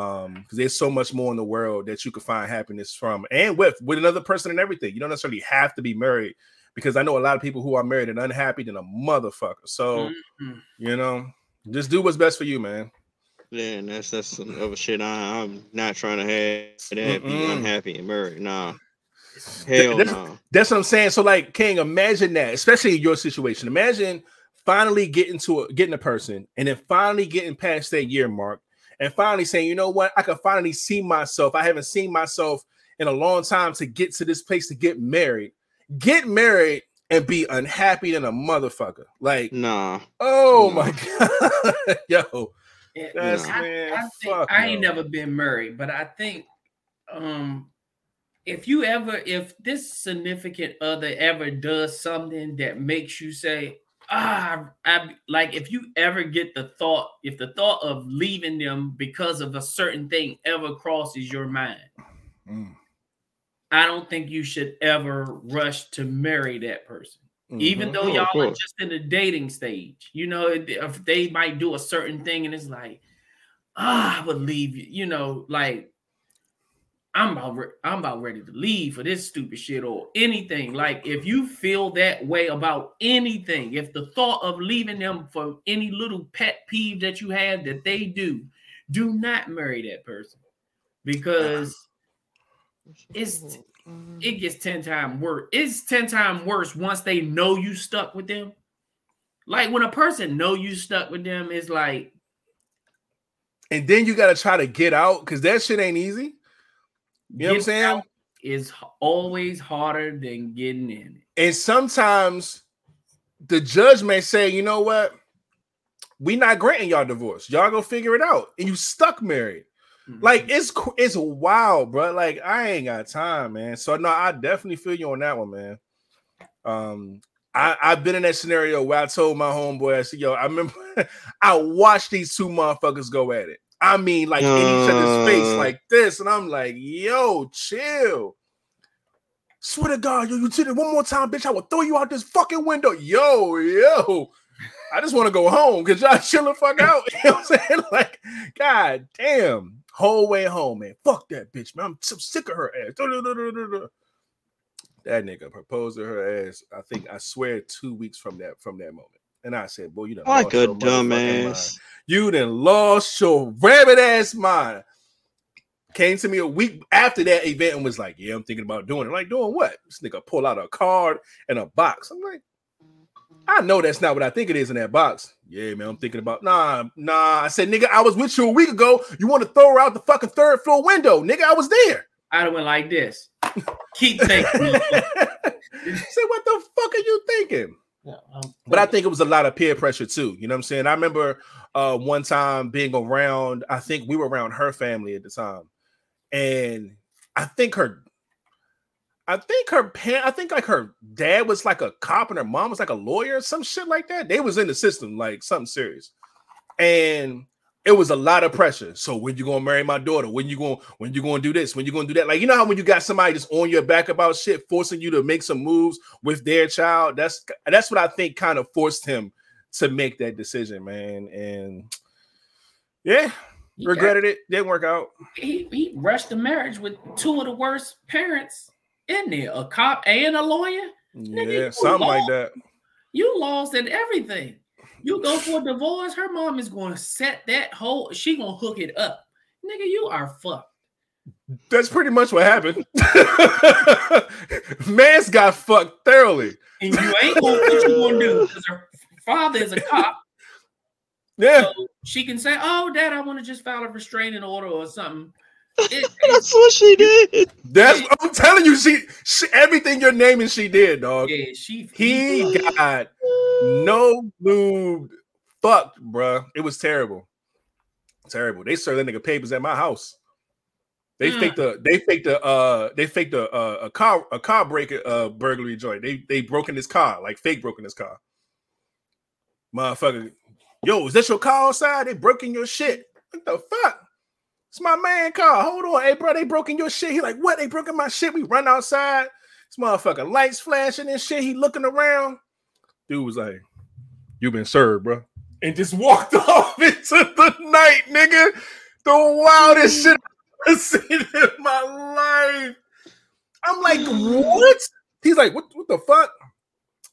Um, because there's so much more in the world that you can find happiness from and with with another person and everything. You don't necessarily have to be married because I know a lot of people who are married and unhappy than a motherfucker. So Mhm. you know, just do what's best for you, man. Yeah, and that's that's some other shit. I, I'm not trying to have that be Mm-mm. unhappy and married. Nah. Hell that's- no. That's what I'm saying. So, like, King, imagine that, especially in your situation. Imagine finally getting to a, getting a person, and then finally getting past that year mark, and finally saying, you know what, I can finally see myself. I haven't seen myself in a long time to get to this place to get married. Get married and be unhappy than a motherfucker. Like, Nah. oh No. my god, *laughs* yo, Yeah, that's I, man. I, think, fuck I ain't never been married, but I think um if you ever if this significant other ever does something that makes you say ah I like if you ever get the thought if the thought of leaving them because of a certain thing ever crosses your mind Mm, I don't think you should ever rush to marry that person even mhm. though Oh, y'all are just in the dating stage. You know, if they might do a certain thing and it's like, ah, I would leave you. You know, like I'm about re- I'm about ready to leave for this stupid shit or anything. Like if you feel that way about anything, if the thought of leaving them for any little pet peeve that you have that they do, do not marry that person because It's- it mm. gets 10 times worse. It's 10 times worse once they know you stuck with them Like when a person know you stuck with them, it's like And then you gotta try to get out because that shit ain't easy. You know what I'm saying? out Is always harder than getting in. And sometimes the judge may say, you know what? We not granting y'all divorce. Y'all go figure it out. And you stuck married. Mhm. Like it's it's wild, bro. Like I ain't got time, man. So no, I definitely feel you on that one, man. Um, I I've been in that scenario where I told my homeboy, I said, "Yo, I remember *laughs* I watched these two motherfuckers go at it. I mean, like in each other's face, Uh. like this, and I'm like, yo, chill." Swear to God, yo, you did it one more time, bitch. I will throw you out this fucking window. Yo, yo. I just want to go home because y'all *laughs* chill the fuck out. *laughs* You know what I'm saying? Like, god damn. Whole way home, man. Fuck that bitch, man. I'm so sick of her ass. *laughs* That nigga proposed to her ass. I think I swear two weeks from that from that moment. And I said, boy, you done Like a your motherfucking mind. dumbass. You done lost your rabbit ass mind. Came to me a week after that event and was like, Yeah, I'm thinking about doing it. Like, doing what? This nigga pull out a card and a box. I'm like, I know that's not what I think it is in that box. Yeah, man, I'm thinking about nah, nah. I said, nigga, I was with you a week ago. You want to throw her out the fucking third floor window, nigga? I was there. I'd have went like this. Keep thinking. *laughs* Say, what the fuck are you thinking? Yeah, um, But I think it was a lot of peer pressure too. You know what I'm saying? I remember uh one time being around, I think we were around her family at the time. And I think her I think her parent, I think like her dad was like a cop and her mom was like a lawyer or some shit like that. They was in the system, like something serious. And it was a lot of pressure. So when you gonna marry my daughter? When you going when you gonna do this? When you gonna do that? Like you know how when you got somebody just on your back about shit, forcing you to make some moves with their child. That's that's what I think kind of forced him to make that decision, man. And yeah, he, regretted it. Didn't work out. he, he rushed the marriage with two of the worst parents in there a cop and a lawyer. Nigga, Yeah, you something like that. You lost in everything. You go for a divorce, her mom is going to set that whole, she going to hook it up. Nigga, you are fucked. That's pretty much what happened. *laughs* Man's got fucked thoroughly. And you ain't going to what you going to do because her father is a cop. *laughs* Yeah. So she can say, oh, dad, I want to just file a restraining order or something. It- *laughs* That's what she did. That's I'm telling you, she, she everything you're naming, she did, dog. yeah, she, He got no lube fucked, bruh. It was terrible. Terrible. They served that nigga papers at my house. They Mm. faked the they faked the uh they faked a uh, a car a car breaker uh burglary joint. They they broke in his car, like fake broke in his car. Motherfucker, yo, is that your car outside? They broke in your shit. What the fuck? It's my man car. Hold on, hey bro, they broke in your shit. He like, what? They broke in my shit. We run outside. This motherfucker lights flashing and shit. He looking around. Dude was like, "You been served, bro," and just walked *laughs* off into the night, nigga. The wildest shit I've ever seen in my life. I'm like, what? He's like, what? What the fuck?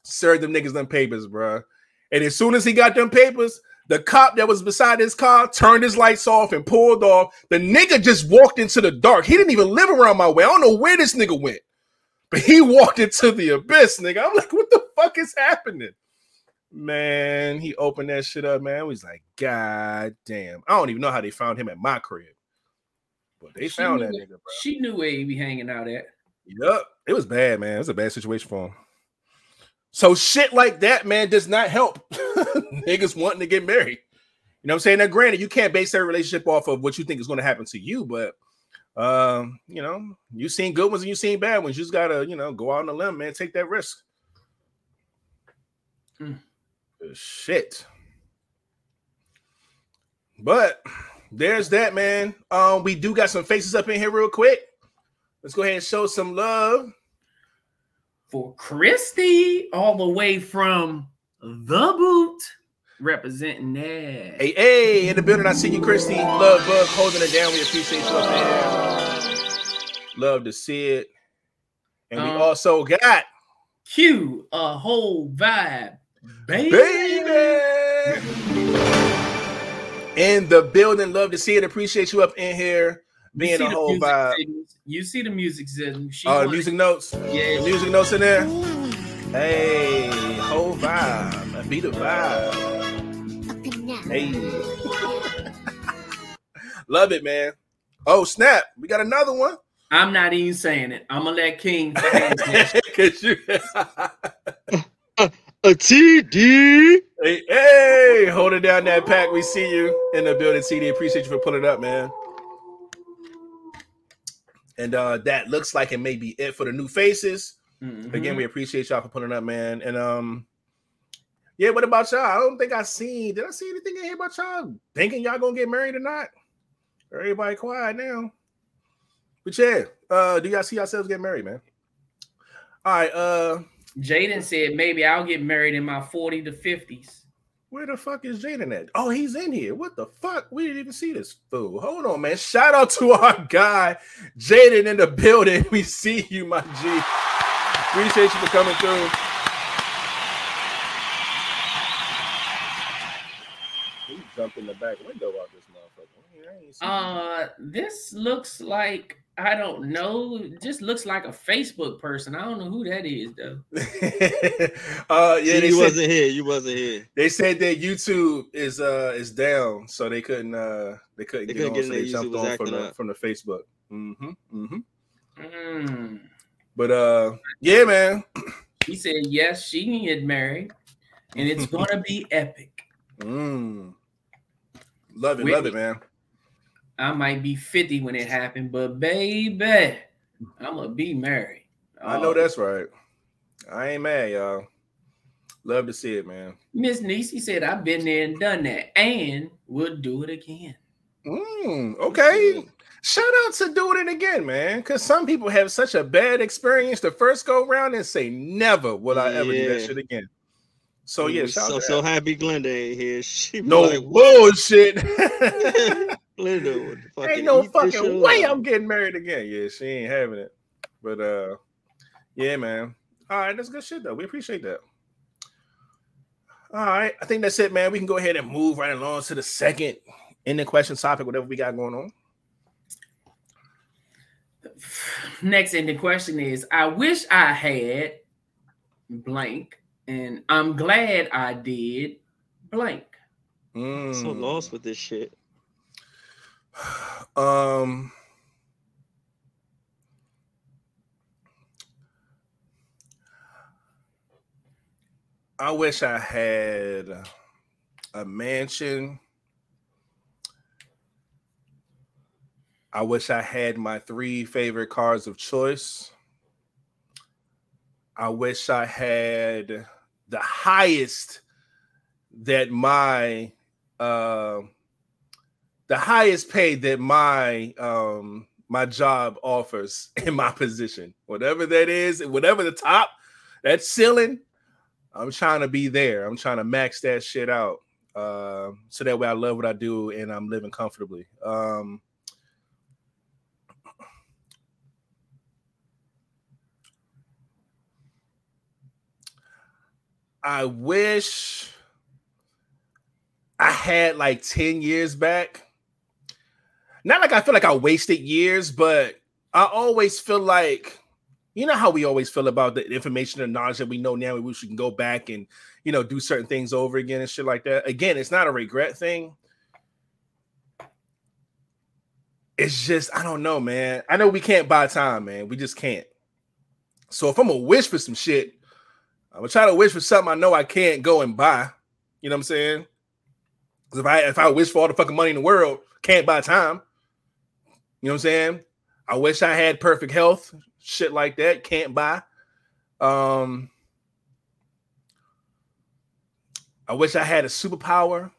Served them niggas them papers, bro. And as soon as he got them papers, the cop that was beside his car turned his lights off and pulled off. The nigga just walked into the dark. He didn't even live around my way. I don't know where this nigga went, but he *laughs* walked into the abyss, nigga. I'm like, what the fuck is happening? Man, he opened that shit up, man. He's like, God damn. I don't even know how they found him at my crib. But they She found that nigga, bro. she knew where he be hanging out at. Yep. It was bad, man. It was a bad situation for him. So shit like that, man, does not help *laughs* niggas wanting to get married. You know what I'm saying? Now, granted, you can't base that relationship off of what you think is going to happen to you, but um, you know, you've seen good ones and you've seen bad ones. You just gotta, you know, go out on a limb, man. Take that risk. Mm. Shit. But there's that, man. Um, we do got some faces up in here real quick. Let's go ahead and show some love. For Christy, all the way from the boot, representing that. Hey, hey, in the building, I see you, Christy. Love, bug, holding it down. We appreciate you up there. Love to see it. And we Um, also got Q, a whole vibe, baby. baby in the building. Love to see it. Appreciate you up in here being a the whole vibe. signals. You see the music signals. She Oh, the wanted- music notes. Yeah, The music notes in there. Hey, whole vibe up be the vibe. Hey. *laughs* Love it, man. Oh, snap. We got another one. I'm not even saying it. I'm gonna let King. *laughs* finish this. 'Cause you- *laughs* A TD. hey, hey, hold it down that pack. We see you in the building, CD. Appreciate you for pulling it up, man. And uh that looks like it may be it for the new faces. Mhm. Again, we appreciate y'all for putting up, man. And um, yeah, what about y'all? I don't think I seen. Did I see anything in here about y'all thinking y'all gonna get married or not? Everybody quiet now. But yeah, uh, do y'all see yourselves get married, man? All right, uh, Jaden said maybe I'll get married in my 40 to 50s. Where the fuck is Jaden at? Oh, he's in here. What the fuck? We didn't even see this fool. Hold on, man. Shout out to *laughs* our guy, Jaden in the building. *laughs* We see you, my G. Appreciate you for coming through. He jumped in the back window out this motherfucker. Uh, this looks like I don't know. It just looks like a Facebook person. I don't know who that is though. him. *laughs* uh, yeah, Yeah, they you said, wasn't here. You wasn't here. they said that YouTube is uh is down, so they couldn't uh they couldn't They get couldn't on, get so they there. jumped on from acting the from the Facebook. Mm-hmm. Mm-hmm. Mm. But uh, yeah, man. He said yes, she can get married, and it's *laughs* gonna be epic. Mm. Love it, love it, man. I might be 50 when it happened, but baby, I'm gonna be married. I know Oh, that's right. I ain't mad, y'all. Love to see it, man. Miss Niecy said I've been there and done that, and we'll do it again. Mm, okay. Shout out to doing it again, man. Because some people have such a bad experience the first go round and say, never will I ever do that shit again. So yeah, shout so out so happy Glenda ain't here. *laughs* She No like, bullshit. *laughs* *laughs* Glenda, what the fuck ain't no eat this shit fucking way? I'm getting married again. Yeah, she ain't having it. But uh yeah, man. All right, that's good shit though. We appreciate that. All right, I think that's it, man. We can go ahead and move right along to the second ending question topic, whatever we got going on. Next ending question is I wish I had blank, and I'm glad I did blank. I'm so Mm. lost with this shit. Um I wish I had a mansion. I wish I had my three favorite cars of choice. I wish I had the highest that my uh the highest pay that my um my job offers *laughs* in my position. Whatever that is whatever the top that ceiling i'm trying to be there. I'm trying to max that shit out uh, so that way i love what i do and i'm living comfortably. Um i wish i had like 10 years back not like I feel like I wasted years, but I always feel like you know how we always feel about the information and knowledge that we know now. We wish we can go back and you know do certain things over again and shit like that. Again, it's not a regret thing. It's just I don't know, man. I know we can't buy time, man. We just can't. So if I'm gonna wish for some shit, I'm gonna try to wish for something I know I can't go and buy. You know what I'm saying? Because if I if I wish for all the fucking money in the world, can't buy time. You know what I'm saying? I wish I had perfect health, shit like that, can't buy. Um I wish I had a superpower.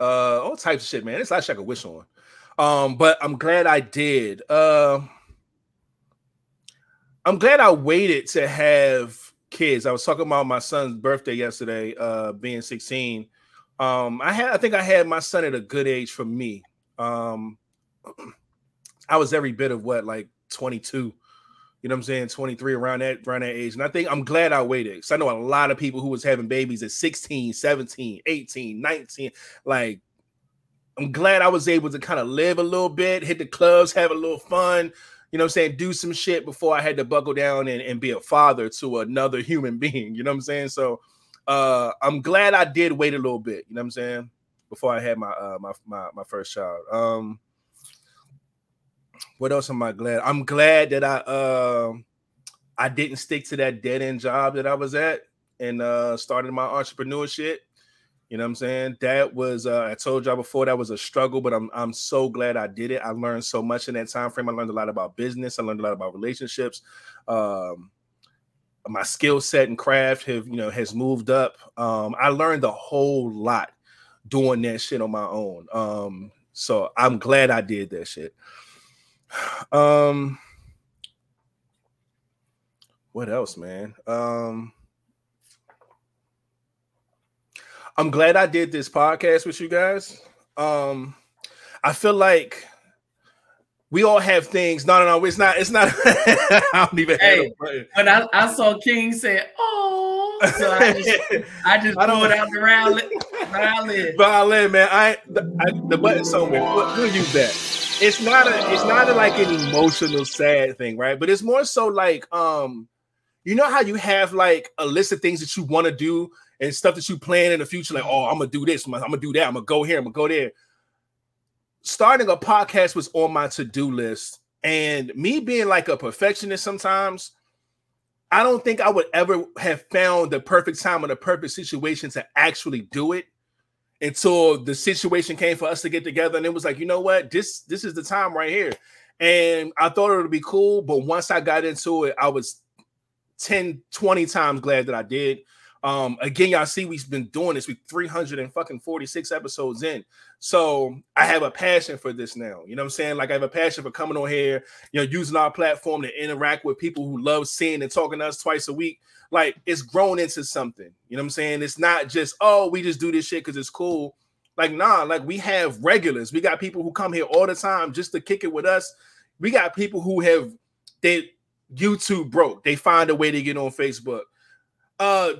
Uh all types of shit, man. It's actually I could wish on. Um, but I'm glad I did. Uh I'm glad I waited to have kids. I was talking about my son's birthday yesterday, uh being 16. Um, I had I think I had my son at a good age for me. Um I was every bit of what like 22, you know what I'm saying, 23 around that around that age. And I think I'm glad I waited because I know a lot of people who was having babies at 16, 17, 18, 19. Like, I'm glad I was able to kind of live a little bit, hit the clubs, have a little fun, you know what I'm saying, do some shit before I had to buckle down and, and be a father to another human *laughs* being, you know what I'm saying? So uh, I'm glad I did wait a little bit. You know what I'm saying? Before I had my uh, my my my first child. Um, what else am I glad? I'm glad that I uh, I didn't stick to that dead end job that I was at and uh, started my entrepreneurship. You know what I'm saying? That was uh, I told y'all before that was a struggle, but I'm I'm so glad I did it. I learned so much in that time frame. I learned a lot about business. I learned a lot about relationships. Um, my skill set and craft have you know has moved up. Um, I learned a whole lot doing that shit on my own. Um, so I'm glad I did that shit. Um, what else, man? Um, I'm glad I did this podcast with you guys. Um, I feel like we all have things. No, no, no. It's not. It's not. *laughs* I don't even. Hey, have a button. But I, I saw King say, "Oh," so I just I just *laughs* I pulled out the round violin. Violin, man. I the, I, the button somewhere. We'll, we'll use that. It's not a. It's not a, like an emotional sad thing, right? But it's more so like um, you know how you have like a list of things that you want to do and stuff that you plan in the future. Like, oh, I'm gonna do this. I'm gonna do that. I'm gonna go here. I'm gonna go there. Starting a podcast was on my to do list, and me being like a perfectionist sometimes. I don't think I would ever have found the perfect time or the perfect situation to actually do it until the situation came for us to get together and it was like you know what? This this is the time right here. And i thought it would be cool but once i got into it i was 10 20 times glad that i did um again y'all see we've been doing this with 300 and fucking 46 episodes in so i have a passion for this now you know what i'm saying like i have a passion for coming on here you know using our platform to interact with people who love seeing and talking to us twice a week like it's grown into something. You know what I'm saying? It's not just oh we just do this shit because it's cool. Like nah, like we have regulars. We got people who come here all the time just to kick it with us. We got people who have they YouTube broke. They find a way to get on Facebook. Uh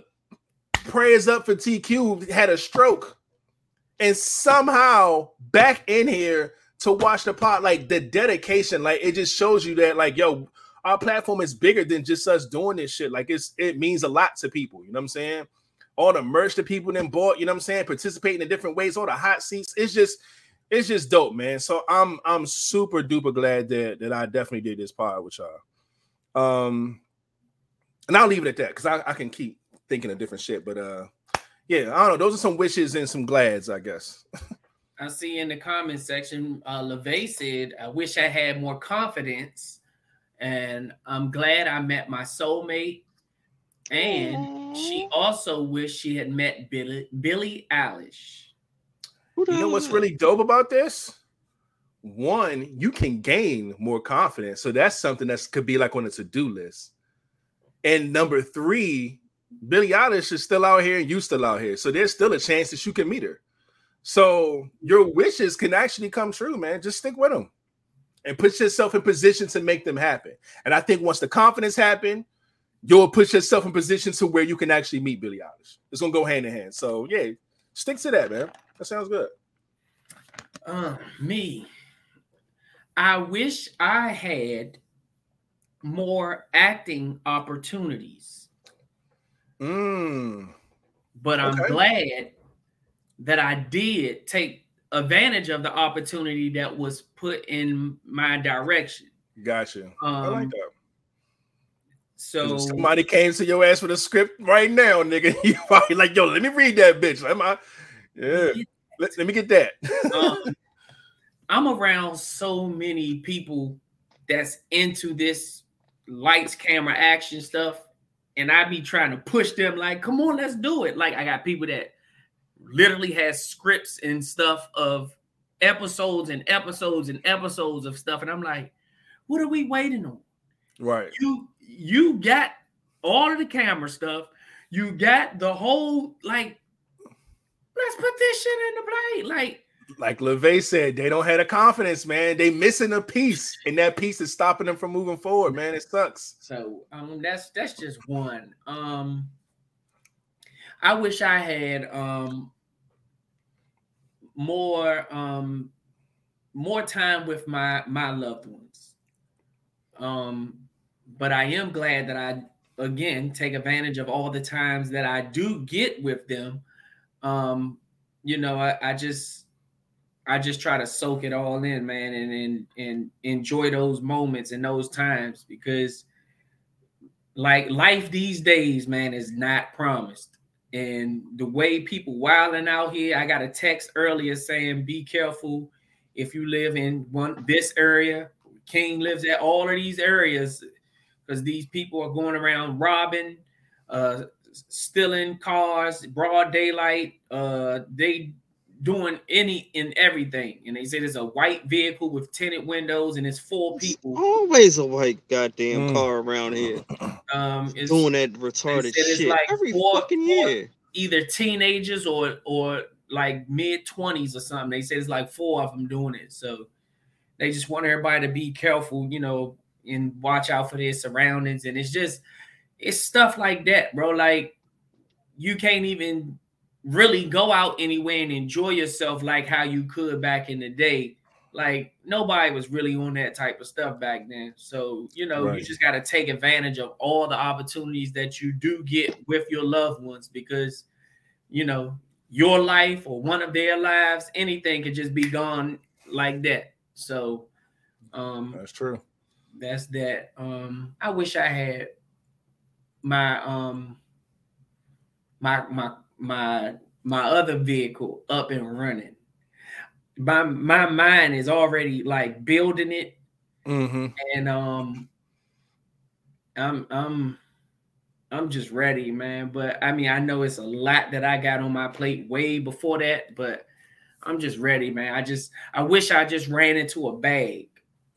prayers up for TQ had a stroke and somehow back in here to watch the pot like the dedication like it just shows you that like yo our platform is bigger than just us doing this shit. Like it's it means a lot to people. You know what I'm saying? All the merch that people then bought. You know what I'm saying? Participating in different ways. All the hot seats. It's just it's just dope, man. So I'm I'm super duper glad that that I definitely did this pod with y'all. Um, and I'll leave it at that because I, I can keep thinking of different shit. But uh, yeah, I don't know. Those are some wishes and some glads, I guess. I see in the comment section, uh, LeVay said, "I wish I had more confidence." and I'm glad I met my soulmate. And she also wished she had met Billy Billie Eilish. Who the You know what's really dope about this? One, you can gain more confidence. So that's something that could be like on a to-do list. And number three, Billie Eilish is still out here and you still out here. So there's still a chance that you can meet her. So your wishes can actually come true, man. Just stick with them and put yourself in position to make them happen. And I think once the confidence happen, you'll put yourself in position to where you can actually meet Billie Eilish. It's gonna go hand in hand. So yeah, stick to that, man. That sounds good. Uh, me. I wish I had more acting opportunities, Mm. but I'm Okay. glad that I did take advantage of the opportunity that was put in my direction. Gotcha. I Um, like that. so If somebody came to your ass with a script right now, nigga. *laughs* You probably like, yo, let me read that bitch. Am I? Yeah. Let, let me get that. um, *laughs* I'm around so many people that's into this lights, camera, action stuff, and I be trying to push them like, "Come on, let's do it!" Like I got people that literally has scripts and stuff of episodes and episodes and episodes of stuff, and I'm like, "What are we waiting on?" right. You you got all of the camera stuff, you got the whole like. Let's put this shit in the plate, like. Like LeVay said, they don't have the confidence, man. They missing a piece, and that piece is stopping them from moving forward, man. It sucks. So um that's that's just one. Um I wish I had um more um more time with my my loved ones. Um but I am glad that I again take advantage of all the times that I do get with them. Um, you know, I, I just I just try to soak it all in, man, and and and enjoy those moments and those times because like life these days, man, is not promised. And the way people wilding out here, I got a text earlier saying, "Be careful if you live in one this area." King lives at all of these areas because these people are going around robbing, uh, stealing cars, broad daylight. Uh, they doing any and everything. And they said it's a white vehicle with tinted windows and it's four It's people. always a white goddamn Mm. car around here *clears throat* Um, it's doing that retarded said it's shit like every four- fucking four- year. either teenagers or or like mid twenties or something. They said it's like four of them doing it. So they just want everybody to be careful, you know, and watch out for their surroundings. And it's just it's stuff like that, bro. Like you can't even really go out anywhere and enjoy yourself like how you could back in the day. Like nobody was really on that type of stuff back then. So, you know, Right. you just got to take advantage of all the opportunities that you do get with your loved ones because, you know, your life or one of their lives, anything could just be gone like that. So, um, That's true. that's that. Um, I wish I had my um my my my my other vehicle up and running. My my mind is already like building it, Mm-hmm. and um, I'm I'm I'm just ready, man. But I mean, I know it's a lot that I got on my plate way before that, but I'm just ready, man. I just I wish I just ran into a bag.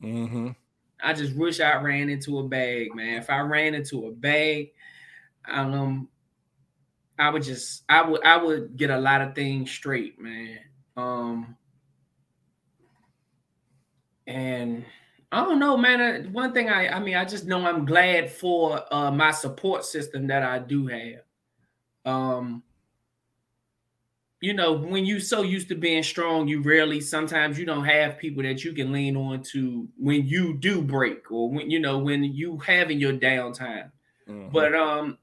Mm-hmm. I just wish I ran into a bag, man. If I ran into a bag, um, I would just I would I would get a lot of things straight, man. Um, and I don't know, man. uh, One thing I I mean, I just know I'm glad for uh my support system that I do have. Um, you know, when you so used to being strong, you rarely sometimes you don't have people that you can lean on to when you do break or when you know when you having your downtime. Mm-hmm. But um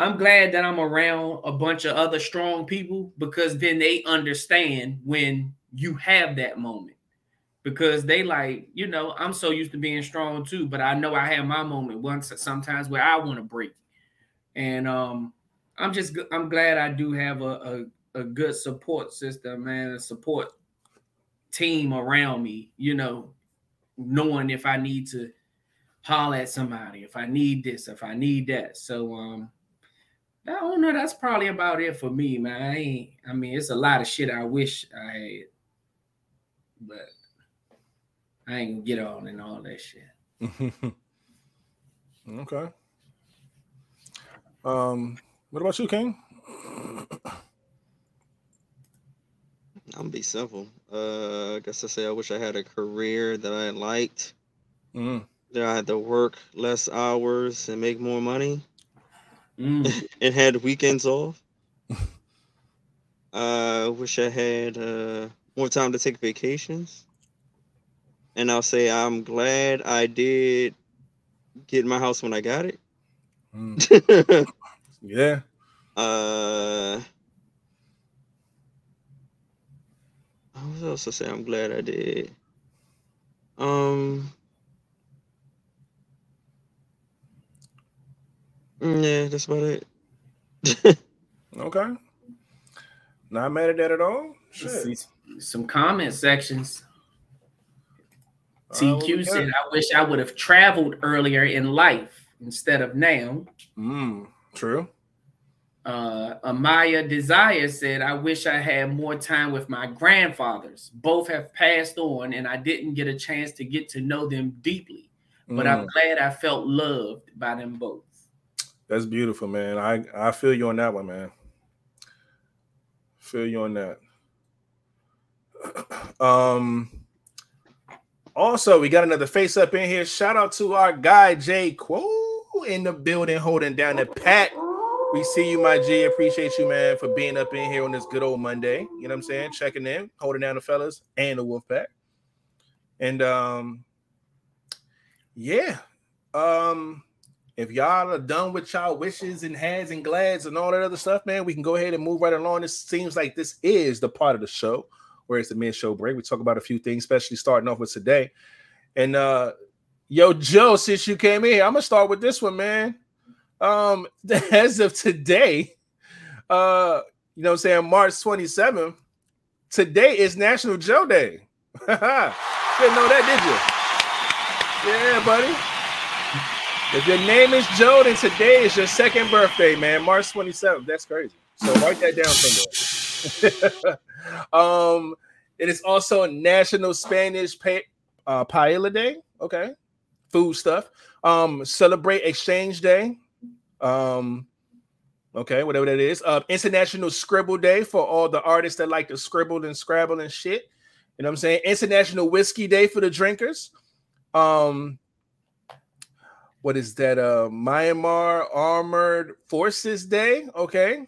I'm glad that I'm around a bunch of other strong people because then they understand when you have that moment. Because they like, you know, I'm so used to being strong too, but I know I have my moment once sometimes where I want to break. And um I'm just I'm glad I do have a, a, a good support system, man, a support team around me, you know, knowing if I need to holler at somebody, if I need this, if I need that. So um I don't know. That's probably about it for me, man. I ain't. I mean, it's a lot of shit I wish I had, but I ain't gonna get on and all that shit. *laughs* okay. Um, what about you, King? I'm gonna be simple. Uh, I guess I say I wish I had a career that I liked. Mm. That I had to work less hours and make more money, Mm. *laughs* and had weekends off. I uh, wish I had uh, more time to take vacations. And I'll say I'm glad I did get my house when I got it. Mm. *laughs* Yeah. uh, what else to say? I'm glad I did. Um, yeah, that's about it. *laughs* Okay. Not mad at that at all. Shit. Some comment sections. All right, TQ got? said, "I wish I would have traveled earlier in life instead of now." Mm, true. Uh, Amaya Desire said, I wish I had more time with my grandfathers. Both have passed on, and I didn't get a chance to get to know them deeply. But I'm Mm, glad I felt loved by them both. That's beautiful, man. I I feel you on that one, man. Feel you on that. *clears throat* Um. Also, we got another face up in here. Shout out to our guy Jay Quo in the building, holding down the pat. We see you, my G. Appreciate you, man, for being up in here on this good old Monday. You know what I'm saying? Checking in, holding down the fellas and the wolf pack. And um, yeah. Um, if y'all are done with y'all wishes and hads and glads and all that other stuff, man, we can go ahead and move right along. This seems like this is the part of the show where it's the mid show break. We talk about a few things, especially starting off with today. And uh yo, Joe, since you came in I'm gonna start with this one, man. Um, *laughs* as of today, uh, you know I'm saying, March 27th, today is National Joe Day. *laughs* Didn't know that, did you? Yeah, buddy. If your name is Joe, then today is your second birthday, man. March 27th. That's crazy. So write that down somewhere. *laughs* um, it is also National Spanish pa- uh, Paella Day. Okay, food stuff. Um, celebrate Exchange Day. Um, okay, whatever that is. Uh, International Scribble Day for all the artists that like to scribble and scrabble and shit. You know what I'm saying? International Whiskey Day for the drinkers. Um, what is that? Uh, Myanmar Armored Forces Day. Okay.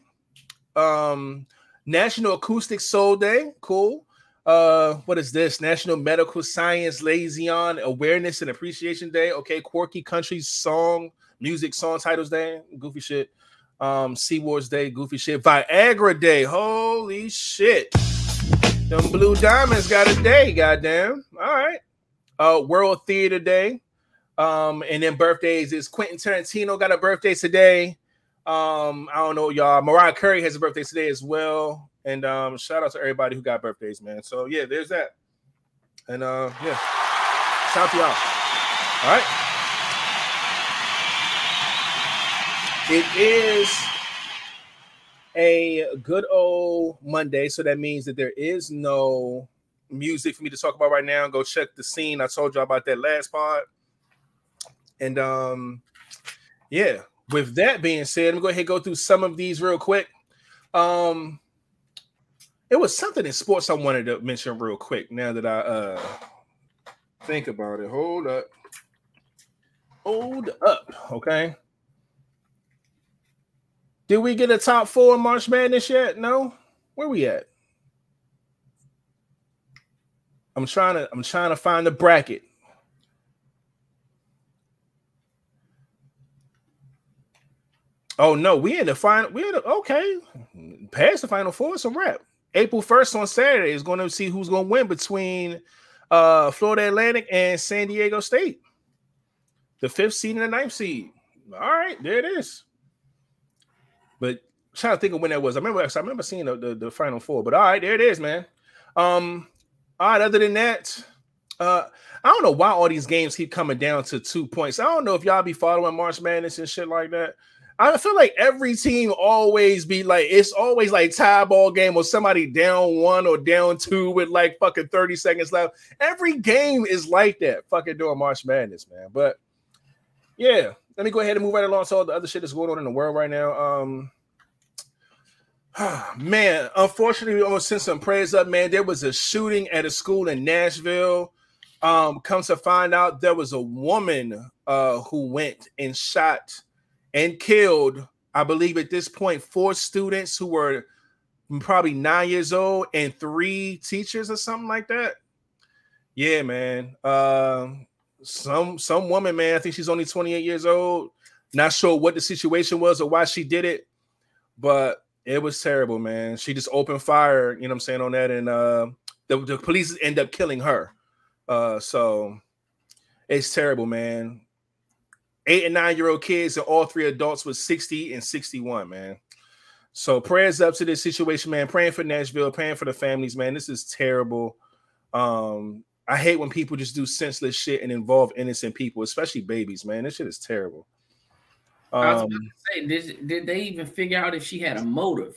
Um, National Acoustic Soul Day. Cool. Uh, what is this? National Medical Science Liaison Awareness and Appreciation Day. Okay. Quirky Country Song Music Song Titles Day. Goofy shit. Um, Sea Wars Day. Goofy shit. Viagra Day. Holy shit. Them Blue Diamonds got a day. Goddamn. All right. Uh, World Theater Day. Um, and then birthdays is Quentin Tarantino got a birthday today. Um, I don't know, y'all. Mariah Carey has a birthday today as well. And um, shout out to everybody who got birthdays, man. So yeah, there's that. And uh, yeah, shout out to y'all. All right. It is a good old Monday, so that means that there is no music for me to talk about right now. Go check the scene. I told y'all about that last part. And um, yeah, with that being said, I'm gonna go ahead and go through some of these real quick. Um, it was something in sports I wanted to mention real quick now that I uh think about it. Hold up. Hold up. Okay. Did we get a top four March Madness yet? No. Where we at? I'm trying to I'm trying to find the bracket. Oh no, we in the final. We in the okay. Past the final four, it's a wrap. April 1st on Saturday is going to see who's going to win between uh Florida Atlantic and San Diego State. The fifth seed and the ninth seed. All right, there it is. But I'm trying to think of when that was. I remember I remember seeing the, the, the final four, but all right, there it is, man. Um, all right, other than that, uh, I don't know why all these games keep coming down to two points. I don't know if y'all be following March Madness and shit like that. I feel like every team always be like it's always like tie ball game or somebody down one or down two with like fucking 30 seconds left. Every game is like that fucking doing March Madness, man. But yeah, let me go ahead and move right along to all the other shit that's going on in the world right now. Um *sighs* man, unfortunately, we almost sent some prayers up, man. There was a shooting at a school in Nashville. Um, comes to find out there was a woman uh who went and shot and killed, I believe at this point, four students who were probably nine years old and three teachers or something like that. Yeah, man. Um, some some woman, man. I think she's only 28 years old. Not sure what the situation was or why she did it, but it was terrible, man. She just opened fire, you know what I'm saying, on that, and uh the, the police end up killing her. Uh so it's terrible, man eight and nine year old kids and all three adults was 60 and 61, man. So prayers up to this situation, man. Praying for Nashville, praying for the families, man. This is terrible. Um, I hate when people just do senseless shit and involve innocent people, especially babies, man. This shit is terrible. I was Um, about to say, did, did they even figure out if she had a motive?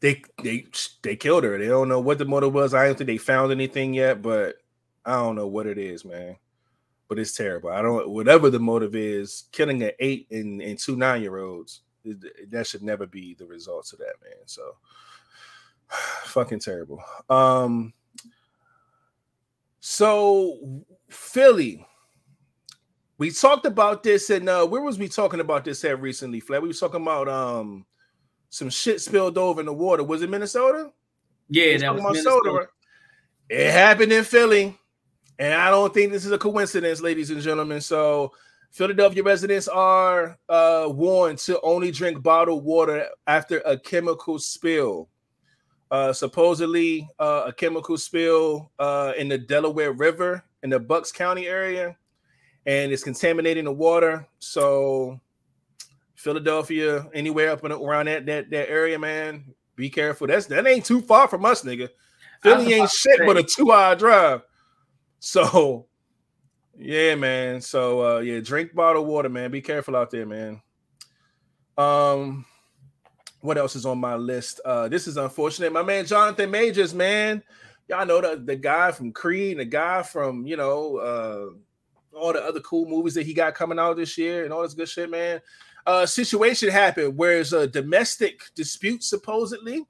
they they they killed her. They don't know what the motive was. I don't think they found anything yet, but I don't know what it is, man. But it's terrible. I don't whatever the motive is, killing an eight and, and two nine year olds, that should never be the results of that, man. So *sighs* fucking terrible. Um so Philly. We talked about this and uh where was we talking about this at recently, Flat? We was talking about um some shit spilled over in the water. Was it Minnesota? Yeah, that was about Minnesota. It happened in Philly, and I don't think this is a coincidence, ladies and gentlemen. So Philadelphia residents are uh, warned to only drink bottled water after a chemical spill. Uh, supposedly, uh, a chemical spill uh, in the Delaware River in the Bucks County area, and it's contaminating the water. So, Philadelphia, anywhere up and around that that that area, man, be careful. That's that ain't too far from us, nigga. Philly ain't shit but a two hour drive. So, yeah, man. So, uh, yeah, drink bottled water, man. Be careful out there, man. Um, what else is on my list? Uh, this is unfortunate. My man Jonathan Majors, man. Y'all know the, the guy from Creed, the guy from you know uh all the other cool movies that he got coming out this year and all this good shit, man. Uh situation happened where it's a domestic dispute supposedly.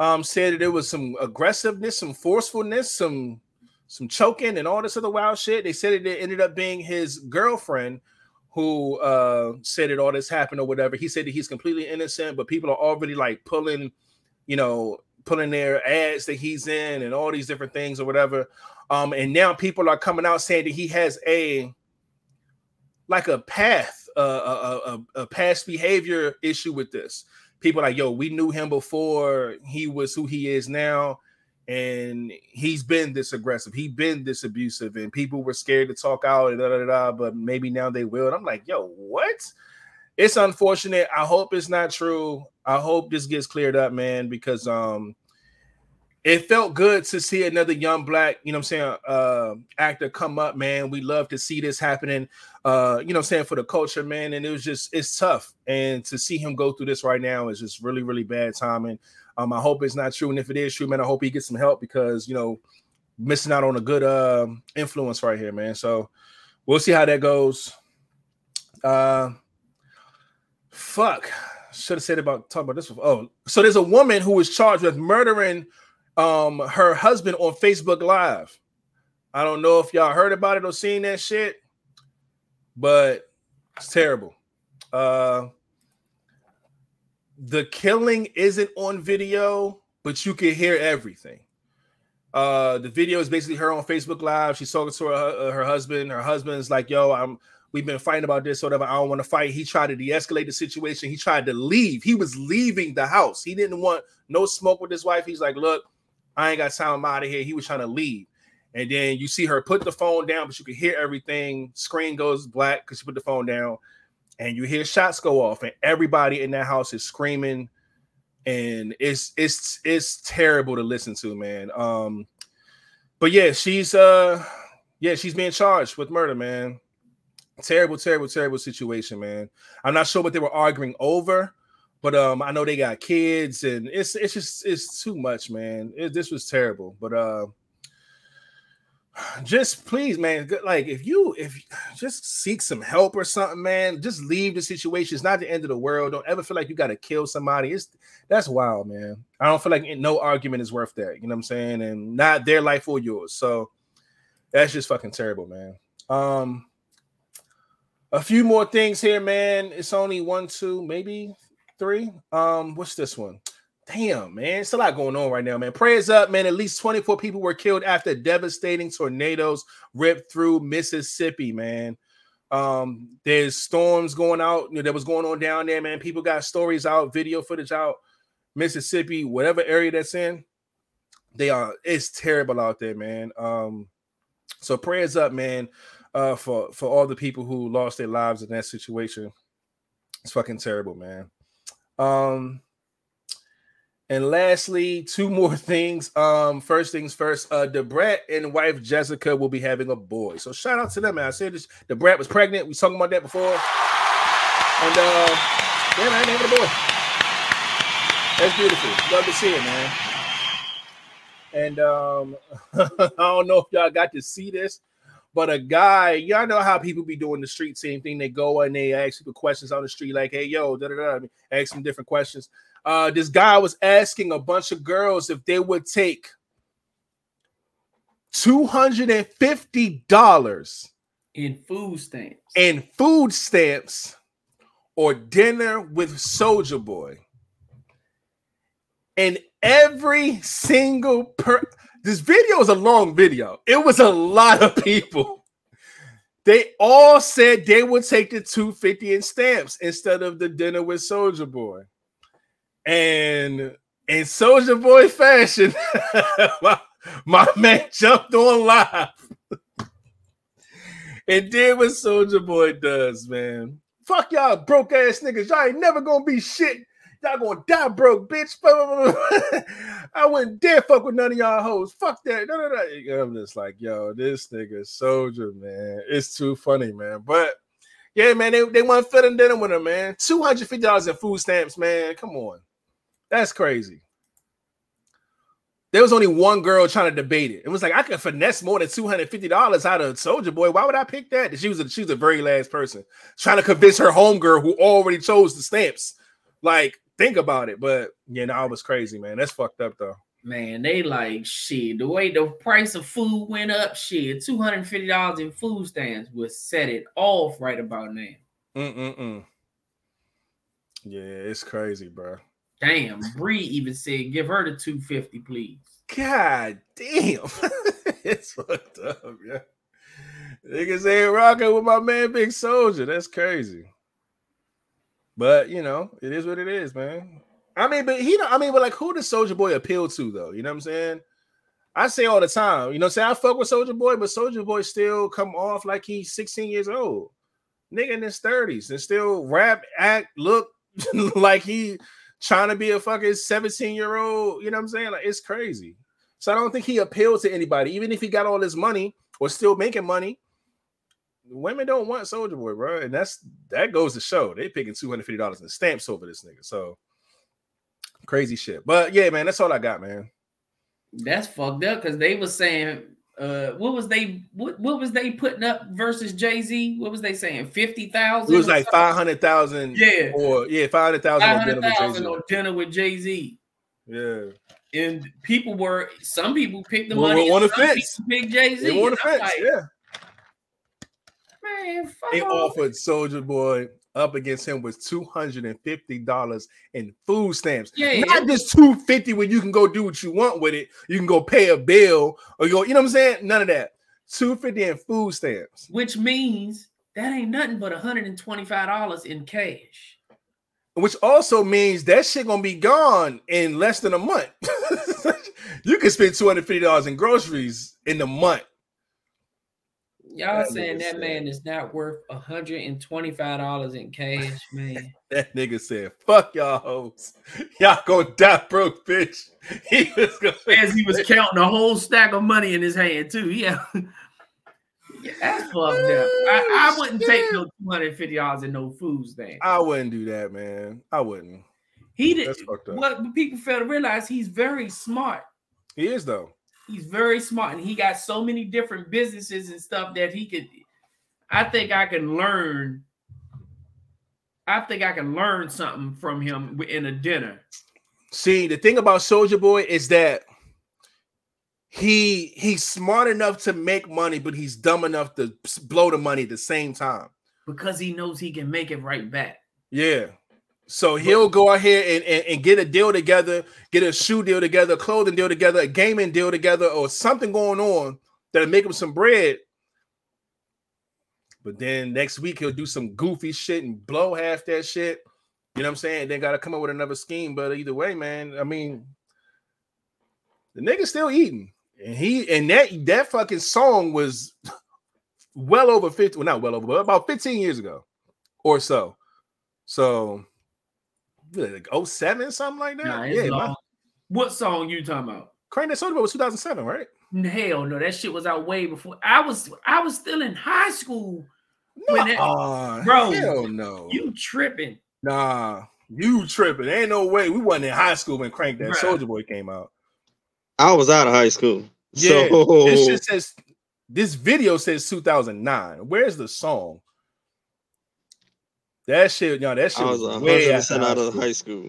Um, said that there was some aggressiveness, some forcefulness, some some choking and all this other wild shit. They said it ended up being his girlfriend who uh, said that all this happened or whatever. He said that he's completely innocent, but people are already like pulling, you know, pulling their ads that he's in and all these different things or whatever. Um, and now people are coming out saying that he has a like a path, a, a, a past behavior issue with this. People like, yo, we knew him before he was who he is now and he's been this aggressive, he been this abusive, and people were scared to talk out, and da, da, da, but maybe now they will. And I'm like, yo, what? It's unfortunate. I hope it's not true. I hope this gets cleared up, man, because um it felt good to see another young black, you know I'm saying, uh actor come up, man. We love to see this happening, uh, you know I'm saying, for the culture, man. And it was just it's tough. And to see him go through this right now is just really, really bad timing. Um, I hope it's not true, and if it is true, man, I hope he gets some help because you know, missing out on a good uh, influence right here, man. So we'll see how that goes. Uh, fuck, should have said about talk about this. Before. Oh, so there's a woman who was charged with murdering um her husband on Facebook Live. I don't know if y'all heard about it or seen that shit, but it's terrible. Uh the killing isn't on video, but you can hear everything. Uh, the video is basically her on Facebook Live. She's talking to her, uh, her husband. Her husband's like, "Yo, I'm. We've been fighting about this, whatever. I don't want to fight." He tried to de-escalate the situation. He tried to leave. He was leaving the house. He didn't want no smoke with his wife. He's like, "Look, I ain't got time. I'm out of here." He was trying to leave, and then you see her put the phone down, but you can hear everything. Screen goes black because she put the phone down and you hear shots go off, and everybody in that house is screaming, and it's it's it's terrible to listen to, man. Um, but yeah, she's uh, yeah, she's being charged with murder, man. Terrible, terrible, terrible situation, man. I'm not sure what they were arguing over, but um, I know they got kids, and it's it's just it's too much, man. It, this was terrible, but uh *sighs* just please, man. Like if you if *sighs* just seek some help or something, man, just leave the situation. It's not the end of the world. Don't ever feel like you got to kill somebody. It's that's wild, man. I don't feel like no argument is worth that. You know what I'm saying? And not their life or yours. So that's just fucking terrible, man. Um, a few more things here, man. It's only one, two, maybe three. Um, what's this one? Damn, man, it's a lot going on right now, man. Prayers up, man. At least 24 people were killed after devastating tornadoes ripped through Mississippi, man. Um, there's storms going out, you know, that was going on down there, man. People got stories out, video footage out, Mississippi, whatever area that's in. They are it's terrible out there, man. Um, so prayers up, man, uh, for for all the people who lost their lives in that situation. It's fucking terrible, man. Um, and lastly, two *laughs* more things. Um, first things first, uh, Da Brat and wife Jessica will be having a boy. So shout out to them, man. I said this. Da Brat was pregnant. We talking about that before. And uh, yeah, man, having a boy. That's beautiful. Love to see it, man. And um, *laughs* I don't know if y'all got to see this, but a guy, y'all know how people be doing the street same thing. They go and they ask people questions on the street, like, "Hey, yo," da da da. I mean, Ask them different questions. Uh, this guy was asking a bunch of girls if they would take $250 in food stamps. In food stamps or dinner with Soulja Boy. And every single per this video is a long video. It was a lot of people They all said they would take the 250 in stamps instead of the dinner with Soulja Boy. And in Soulja Boy fashion, *laughs* my, my man jumped on live and did what Soulja Boy does, man. Fuck y'all broke ass niggas. Y'all ain't never gonna be shit. Y'all gonna die broke, bitch. *laughs* I wouldn't dare fuck with none of y'all hoes. Fuck that. No, no, no. I'm just like, yo, this nigga soldier, man. It's too funny, man. But yeah, man, they, they want fit in dinner with him, man. $250 in food stamps, man. Come on. That's crazy. There was only one girl trying to debate it. It was like I could finesse more than two hundred fifty dollars out of Soulja Boy. Why would I pick that? She was a, she was the very last person trying to convince her homegirl who already chose the stamps. Like, think about it. But yeah, no, it was crazy, man. That's fucked up though. Man, they like shit. The way the price of food went up, shit, two hundred fifty dollars in food stamps would set it off right about now. Mm-mm-mm. Yeah, it's crazy, bro. Damn, Bree even said, "Give her the two fifty, please." God damn, *laughs* it's fucked up, yeah. Niggas ain't rocking with my man Big Soldier. That's crazy. But you know, it is what it is, man. I mean, but he, I mean, but like, who does Soulja Boy appeal to, though? You know what I'm saying? I say all the time, you know, say I fuck with Soulja Boy, but Soulja Boy still come off like he's 16 years old, nigga in his 30s, and still rap, act, look *laughs* like he trying to be a fucking 17 year old. You know what I'm saying? Like it's crazy. So I don't think he appeals to anybody, even if he got all this money or still making money. Women don't want Soulja Boy, bro, and that's that goes to show they picking two hundred fifty dollars in stamps over this nigga. So crazy shit. But yeah, man, that's all I got, man. That's fucked up because they was saying uh what was they what, what was they putting up versus Jay-Z? What was they saying? 50,000? It was like 500,000 Yeah. or yeah, 500,000 on dinner with 500,000 Jay-Z. on dinner with Jay-Z. Yeah. And people were some people picked the Well, money. on the fence. Picked Jay-Z. They on the fence, like, yeah. Man, They off. offered Soulja Boy up against him with $250 in food stamps. Yeah, Not just 250 when you can go do what you want with it. You can go pay a bill or go, you know what I'm saying? None of that. 250 in food stamps. which means that ain't nothing but $125 in cash. Which also means that shit gonna be gone in less than a month. *laughs* you can spend $250 in groceries in a month. Y'all That saying that said- man is not worth $125 in cash, *laughs* man. That nigga said, fuck y'all hoes. Y'all gonna die broke, bitch. *laughs* He was gonna *laughs* As he was counting a whole stack of money in his hand, too. Yeah. Yeah, that's fucked up. I, oh, I wouldn't take no $250 in no food stamp. I wouldn't do that, man. I wouldn't. He did That's fucked up. what people fail to realize he's very smart. He is though. He's very smart and he got so many different businesses and stuff that he could I think I can learn I think I can learn something from him in a dinner. See, the thing about Soulja Boy is that he he's smart enough to make money, but he's dumb enough to blow the money at the same time. because he knows he can make it right back. Yeah. So he'll go out here and, and, and get a deal together, get a shoe deal together, a clothing deal together, a gaming deal together, or something going on that'll make him some bread. But then next week he'll do some goofy shit and blow half that shit. You know what I'm saying? Then gotta come up with another scheme. But either way, man, I mean, the nigga's still eating. And he and that that fucking song was *laughs* well over 50, well, not well over, but about 15 years ago or so. So like 07, something like that. Nah, yeah, my. What song you talking about? Crank That Soulja Boy was 2007, right? Hell no, that shit was out way before. I was I was still in high school. When that- Nah, Bro, hell no. You tripping. nah, you tripping. Ain't no way. We wasn't in high school when Crank That Soulja Boy came out. I was out of high school. Yeah, so this shit says this video says 2009. Where's the song? That shit, y'all. That shit I was, was way 100% after out of high school.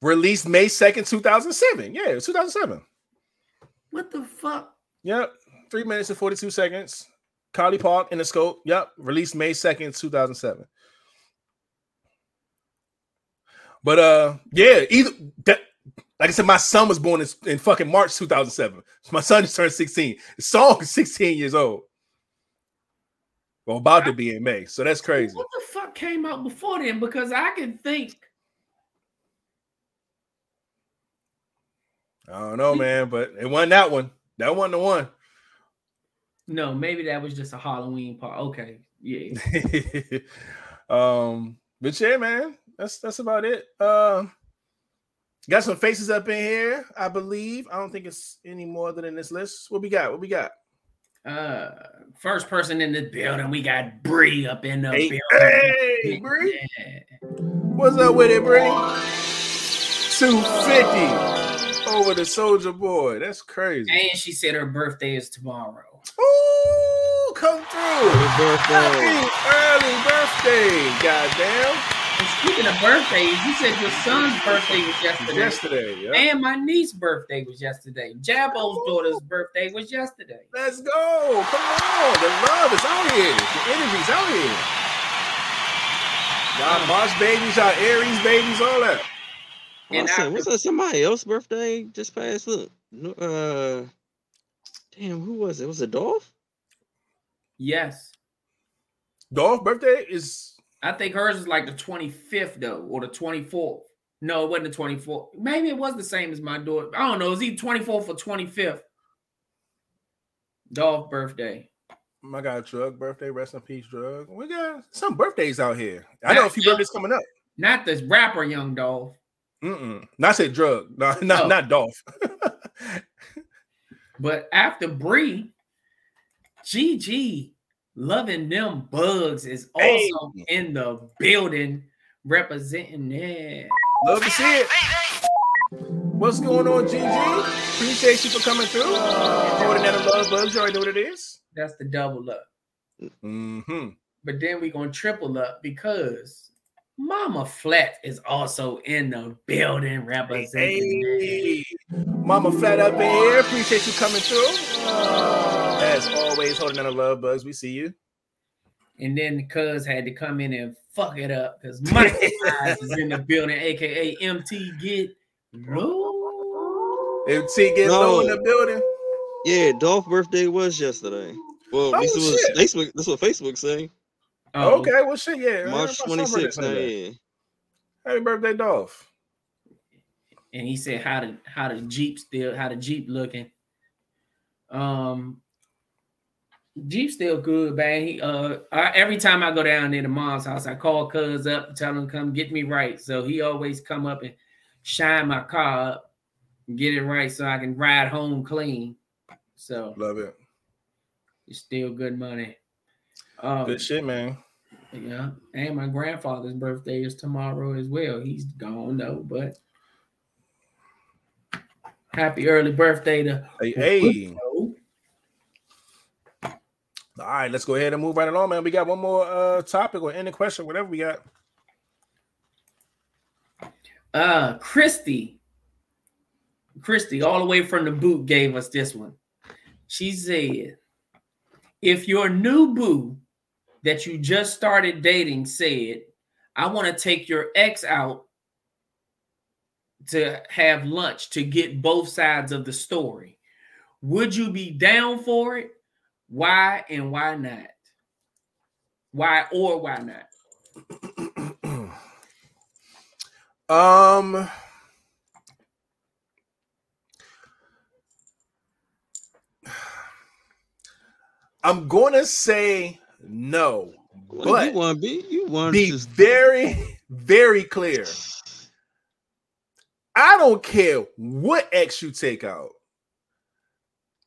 Released May 2nd, 2007. Yeah, 2007. What the fuck? Yep. Three minutes and 42 seconds. Collipark in the scope. Yep. Released May 2nd, 2007. But uh, yeah, either that like I said, my son was born in, in fucking March 2007. My son just turned 16. The song is 16 years old. Or about to be in May. So that's crazy. What the fuck came out before then? Because I can think. I don't know, man, but it wasn't that one. That wasn't the one. No, maybe that was just a Halloween part. Okay, yeah. *laughs* um, but yeah, man, that's that's about it. Uh, got some faces up in here, I believe. I don't think it's any more than in this list. What we got? What we got? Uh, first person in the building, we got Bree up in the Hey, building. hey, Bree. Yeah. What's up with it, Bree? 250 over the Soulja Boy. That's crazy. And she said her birthday is tomorrow. Ooh, come through. Happy birthday. Happy early birthday. Goddamn. And speaking of birthdays, you said your son's birthday was yesterday. Yesterday. Yeah. And my niece's birthday was yesterday. Jabo's daughter's birthday was yesterday. Let's go. Come on. The love is out here. The energy's out here. Y'all Mars babies, y'all Aries babies, all that. I And said, after- was that somebody else's birthday just passed? Look, uh, damn, who was it? Was it Dolph? Yes. Dolph birthday is I think hers is like the 25th though, or the 24th. No, it wasn't the 24th. Maybe it was the same as my daughter. I don't know. Is he 24th or 25th? Dolph birthday. my guy Drug birthday. Rest in peace, Drug. We got some birthdays out here. I know a few birthdays coming up. Not this rapper, young Dolph. Mm-mm. Not say drug. *laughs* No, not Oh. not Dolph. *laughs* But after Bree, GG loving them bugs is also in the building representing that. Love to see it. What's going on, GG? Appreciate you for coming through. Holding that love bugs. You already know what it is. That's the double up. Mm-hmm. But then we gonna triple up because Mama Flat is also in the building representing that. Hey, Mama Flat up in here. Appreciate you coming through. Uh, as always, holding down the love bugs. We see you. And then the cuz had to come in and fuck it up because Michael Myers *laughs* is in the building, aka MT Get Low. MT get low in the building. Yeah, Dolph birthday was yesterday. Well, Oh, this was shit. Facebook. That's what Facebook say. Oh, Okay, well, shit, yeah. March 26th. birthday Now, Sunday. yeah. Happy birthday, Dolph. and he said how the how the Jeep still how the Jeep looking. Um Jeep still good, man. He uh I, every time I go down there to mom's house, I call cuz up, tell him come get me right. So he always come up and shine my car up, and get it right so I can ride home clean. So Love it. it's still good money. Um, Good shit, man. yeah, and my grandfather's birthday is tomorrow as well. He's gone though, but happy early birthday to Hey, hey. All right, let's go ahead and move right along, man. We got one more uh topic or any question, whatever we got. Uh, Christy, Christy, all the way from the boot, gave us this one. She said, "If your new boo that you just started dating said, I want to take your ex out to have lunch to get both sides of the story, would you be down for it? Why and why not? Why or why not?" *clears throat* um *sighs* I'm gonna say no, Well, but you want to be? You want to be to? very, very clear. I don't care what X you take out.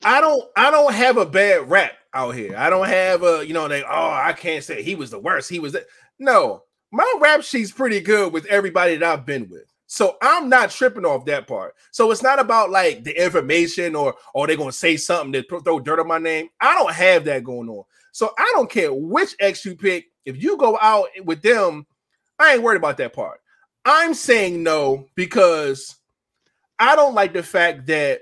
I don't I don't have a bad rap out here. I don't have a, you know, they oh, I can't say he was the worst. He was the no, my rap sheet's pretty good with everybody that I've been with. So I'm not tripping off that part. So it's not about like the information or oh, or they're gonna say something that throw dirt on my name. I don't have that going on. So I don't care which ex you pick. If you go out with them, I ain't worried about that part. I'm saying no because I don't like the fact that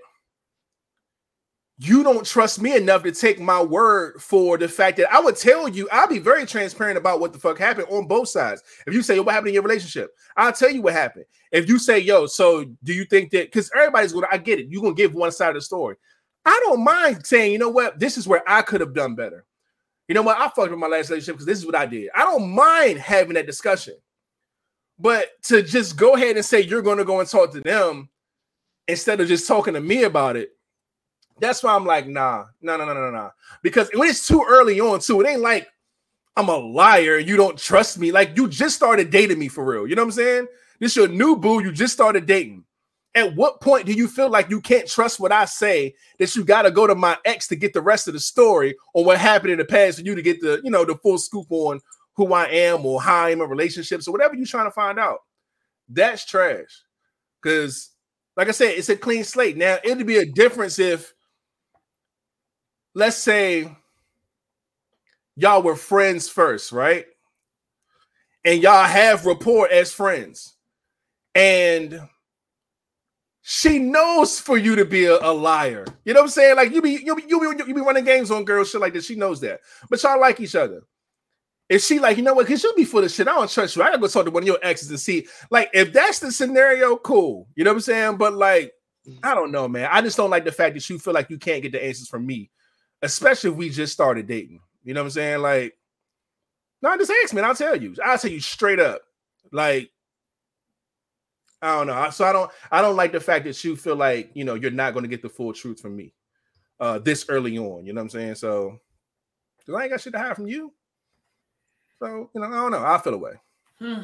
you don't trust me enough to take my word for the fact that I would tell you, I'll be very transparent about what the fuck happened on both sides. If you say, what happened in your relationship? I'll tell you what happened. If you say, yo, so do you think that because everybody's gonna, I get it, you're gonna give one side of the story. I don't mind saying, you know what, this is where I could have done better. You know what? I fucked with my last relationship because this is what I did. I don't mind having that discussion. But to just go ahead and say you're going to go and talk to them instead of just talking to me about it, that's why I'm like, nah, no, no, no, no, no. Because when it's too early on, too, it ain't like I'm a liar and you don't trust me. Like you just started dating me for real. You know what I'm saying? This your new boo. You just started dating. At what point do you feel like you can't trust what I say? That you got to go to my ex to get the rest of the story on what happened in the past for you to get the you know the full scoop on who I am or how I'm in relationships or whatever you're trying to find out. That's trash. Because, like I said, it's a clean slate. Now it'd be a difference if, let's say, y'all were friends first, right? And y'all have rapport as friends. And she knows for you to be a, a, liar. You know what I'm saying? Like you be you be, you be you be running games on girls shit like that. She knows that, but y'all like each other. If she like, you know what? Cause you'll be full of shit. I don't trust you. I gotta go talk to one of your exes and see. Like, if that's the scenario, cool. You know what I'm saying? But like, I don't know, man. I just don't like the fact that you feel like you can't get the answers from me, especially if we just started dating. You know what I'm saying? Like, no, just ask me. I'll tell you. I'll tell you straight up. Like, I don't know. So I don't I don't like the fact that you feel like you know you're not going to get the full truth from me uh this early on. You know what I'm saying? So I ain't got shit to hide from you. So you know, I don't know. I feel away. Hmm.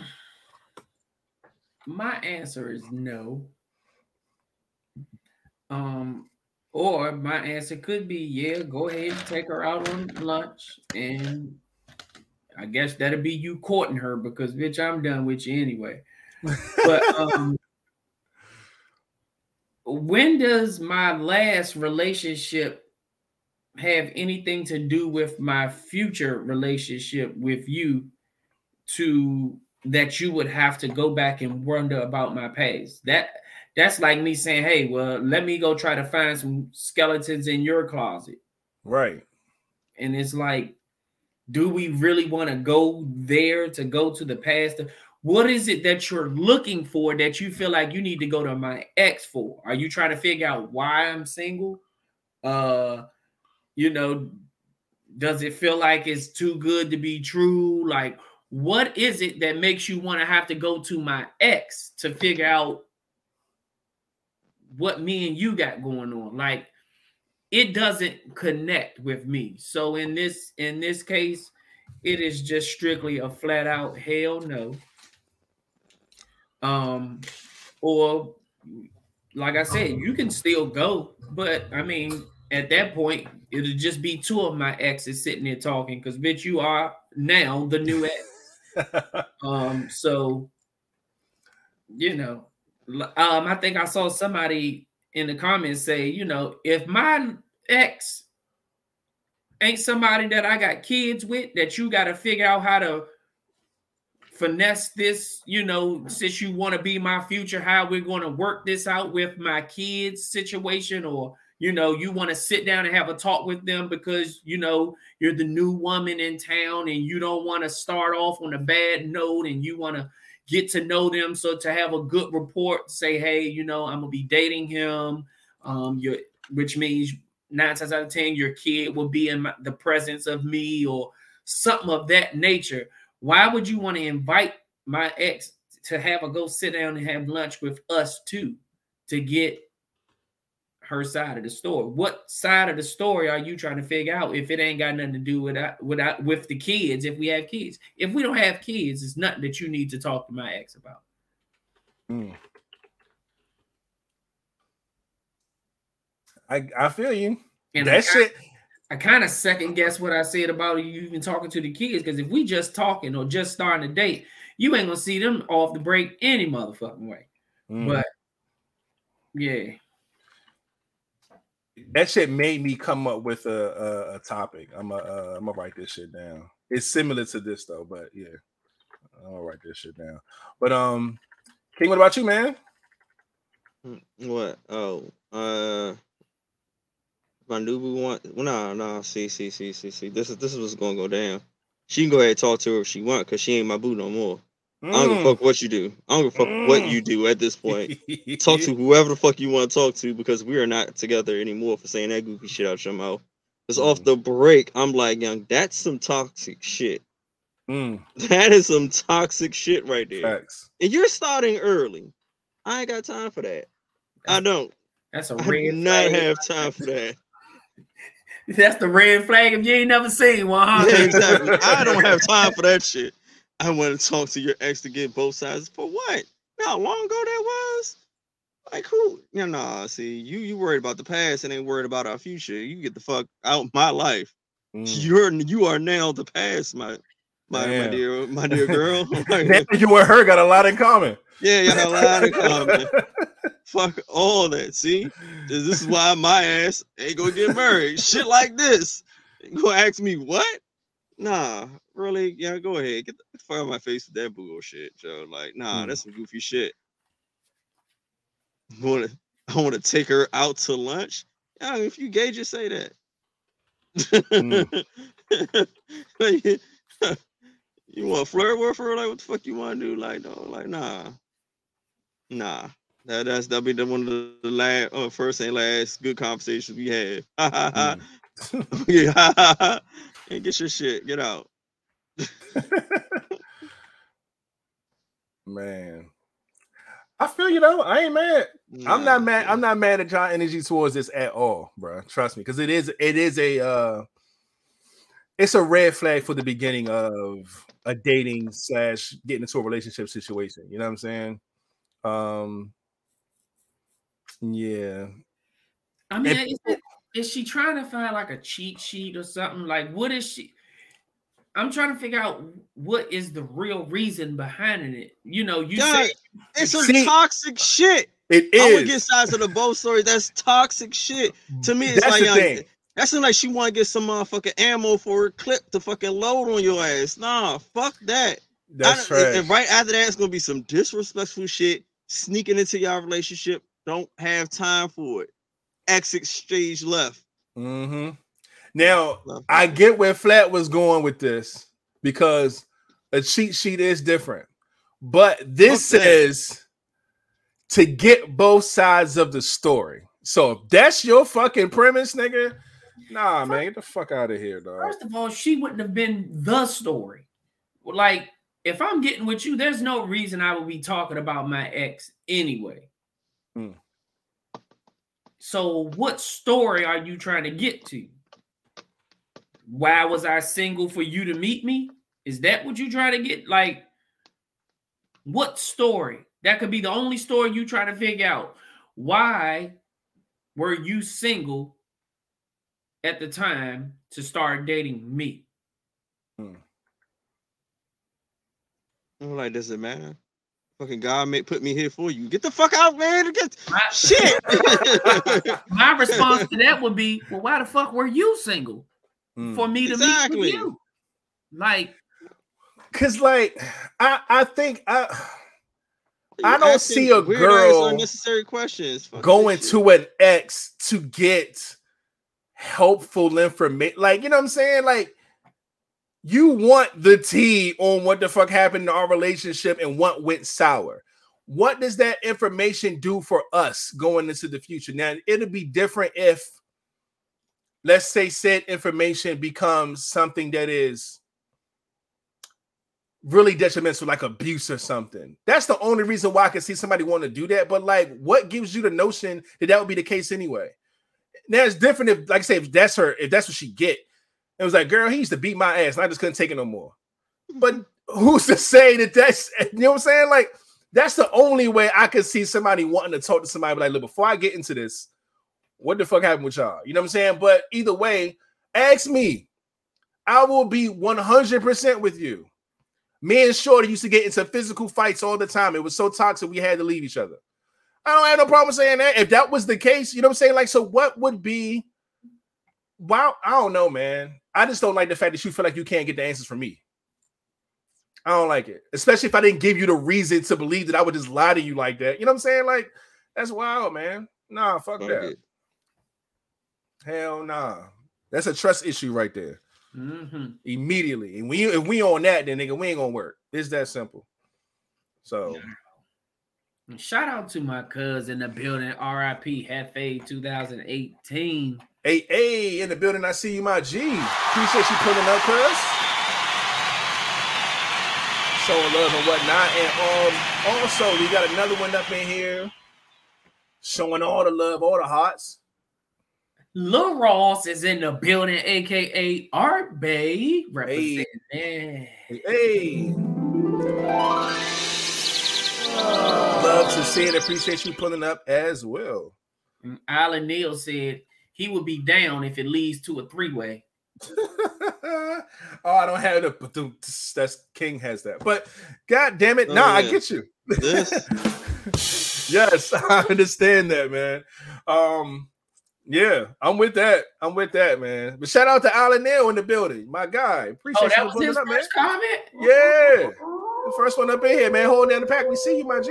*sighs* My answer is no. Um, or my answer could be yeah, go ahead and take her out on lunch, and I guess that'll be you courting her because bitch, I'm done with you anyway. But um, when does my last relationship have anything to do with my future relationship with you to that you would have to go back and wonder about my past? That that's like me saying hey well let me go try to find some skeletons in your closet. Right. And it's like do we really want to go there to go to the past what is it that you're looking for that you feel like you need to go to my ex for are you trying to figure out why i'm single uh you know, does it feel like it's too good to be true? Like, what is it that makes you want to have to go to my ex to figure out what me and you got going on? Like, it doesn't connect with me. So in this in this case, it is just strictly a flat out hell no. Um, or like I said, you can still go, but I mean, at that point, it'll just be two of my exes sitting there talking because bitch, you are now the new ex. *laughs* um, so you know, um, I think I saw somebody in the comments say, you know, if my ex ain't somebody that I got kids with, that you got to figure out how to finesse this, you know, since you want to be my future, how we're going to work this out with my kids situation or you know you want to sit down and have a talk with them because you know you're the new woman in town and you don't want to start off on a bad note and you want to get to know them. So to have a good report say hey you know i'm gonna be dating him um which means nine times out of ten your kid will be in my, the presence of me or something of that nature why would you want to invite my ex to have a go sit down and have lunch with us too to get her side of the story. What side of the story are you trying to figure out if it ain't got nothing to do with with with the kids? If we have kids, if we don't have kids, it's nothing that you need to talk to my ex about. Mm. I I feel you. And that I, shit. I kind of second guess what I said about you even talking to the kids because if we just talking or just starting a date, you ain't gonna see them off the break any motherfucking way. Mm. But yeah that shit made me come up with a a, a topic. I'm a uh, I'm gonna write this shit down. It's similar to this though, but yeah, I'll write this shit down. But um, King, what about you, man? Mm, what? Oh, uh, my new boo want? Well, no, no. See, see, see, see, see. This is this is what's gonna go down. She can go ahead and talk to her if she want, cause she ain't my boo no more. Mm. I don't give a mm. fuck what you do. I don't give a fuck mm. what you do at this point. talk to *laughs* whoever the fuck you want to talk to because we are not together anymore for saying that goofy shit out your mouth. It's off the break. I'm like, young, that's some toxic shit. Mm, *laughs* That is some toxic shit right there. facts. And you're starting early. I ain't got time for that. I don't. That's a I do not have time for that. That's the red flag if you ain't never seen one, huh? Yeah, exactly. I don't have time for that shit. I want to talk to your ex to get both sides. For what? You know How long ago that was? Like who? You know, nah, see, you you worried about the past and ain't worried about our future. You get the fuck out my life. Mm. You're you are now the past, my my, my dear my dear girl. *laughs* *laughs* Damn, you and her got a lot in common. yeah, you got a lot in common. *laughs* Fuck all that. See, this is why my ass ain't gonna get married. Shit like this. You gonna ask me what? Nah, really? Yeah, go ahead. Get the fuck out of my face with that bullshit, Joe. Like, nah, Hmm. that's some goofy shit. I wanna, I wanna take her out to lunch. Yeah, if you gay, just say that. *laughs* Like, you want to flirt with her? Like, what the fuck you want to do? Like, no, like, nah, nah. That that's that'll be the one of the, last, uh, first and last good conversations we had. Mm. *laughs* yeah, and get your shit, get out. *laughs* Man. I feel you though. I ain't mad. I'm not mad. I'm not mad at y'all energy towards this at all, bro. Trust me, because it is it is a uh it's a red flag for the beginning of a dating slash getting into a relationship situation. You know what I'm saying? Um yeah. I mean, And is, it, is she trying to find like a cheat sheet or something? Like, what is she? I'm trying to figure out what is the real reason behind it. You know, you Dog, say it's some See- toxic shit. It is. I would is. get sides of the both story. That's toxic shit. To me, it's That's like the young, thing. that seems like she want to get some motherfucking ammo for her clip to fucking load on your ass. Nah, fuck that. That's I. And right after that, it's gonna be some disrespectful shit sneaking into y'all relationship. Don't have time for it. Exit stage left. hmm Now Left. I get where Flat was going with this because a cheat sheet is different, but this Fuck that. says to get both sides of the story. So if that's your fucking premise, nigga, nah, man, get the fuck out of here, dog. First of all, she wouldn't have been the story. Like, if I'm getting with you, there's no reason I would be talking about my ex anyway. Hmm. So, what story are you trying to get to? Why was I single for you to meet me? Is that what you try to get? Like, what story? That could be the only story you try to figure out. Why were you single at the time to start dating me? I'm like, does it matter? Fucking God made put me here for you. Get the fuck out, man. Get My, shit. *laughs* my response to that would be, well, why the fuck were you single Mm. for me to meet Exactly. with you? Like, Cause like I I think I I don't see a weird-ass, girl unnecessary questions. Fuck going to an ex to get helpful information. Like, you know what I'm saying? Like, you want the tea on what the fuck happened in our relationship and what went sour. What does that information do for us going into the future? Now, it'll be different if, let's say, said information becomes something that is really detrimental, like abuse or something. That's the only reason why I can see somebody want to do that. But like, what gives you the notion that that would be the case anyway? Now it's different if, like I say, if that's her, if that's what she get. It was like, girl, he used to beat my ass, and I just couldn't take it no more. Mm-hmm. But who's to say that that's you know what I'm saying? Like, that's the only way I could see somebody wanting to talk to somebody like, look, before I get into this, what the fuck happened with y'all? You know what I'm saying? But either way, ask me. I will be 100% with you. Me and Shorty used to get into physical fights all the time. It was so toxic we had to leave each other. I don't have no problem saying that. If that was the case, you know what I'm saying? Like, so what would be? Wow, I don't know, man. I just don't like the fact that you feel like you can't get the answers from me. I don't like it, especially if I didn't give you the reason to believe that I would just lie to you like that. You know what I'm saying? Like, that's wild, man. Nah, fuck Fuck that. it. Hell nah. That's a trust issue right there. mhm. Immediately. And we if we on that, then nigga, we ain't gonna work. It's that simple. So shout out to my cousin in the building, RIP Hefe 2018. Hey, hey, in the building, I see you, my G. Appreciate you pulling up, cuz. Showing love and whatnot. And um, also, we got another one up in here showing all the love, all the hearts. Lil Ross is in the building, aka Art Bay, representing. Hey, hey. Love to see it. Appreciate you pulling up as well. And Alan Neal said he would be down if it leads to a three way. *laughs* oh, I don't have the but the- that's King has that. But god damn it, Oh, nah, I get you. This *laughs* yes, *laughs* I understand that, man. Um, yeah, I'm with that. I'm with that, man. But shout out to Alan Neal in the building, my guy. Appreciate Oh, you that was his up, man. comment? Yeah. The first one up in here, man. Holding down the pack. We see you, my G.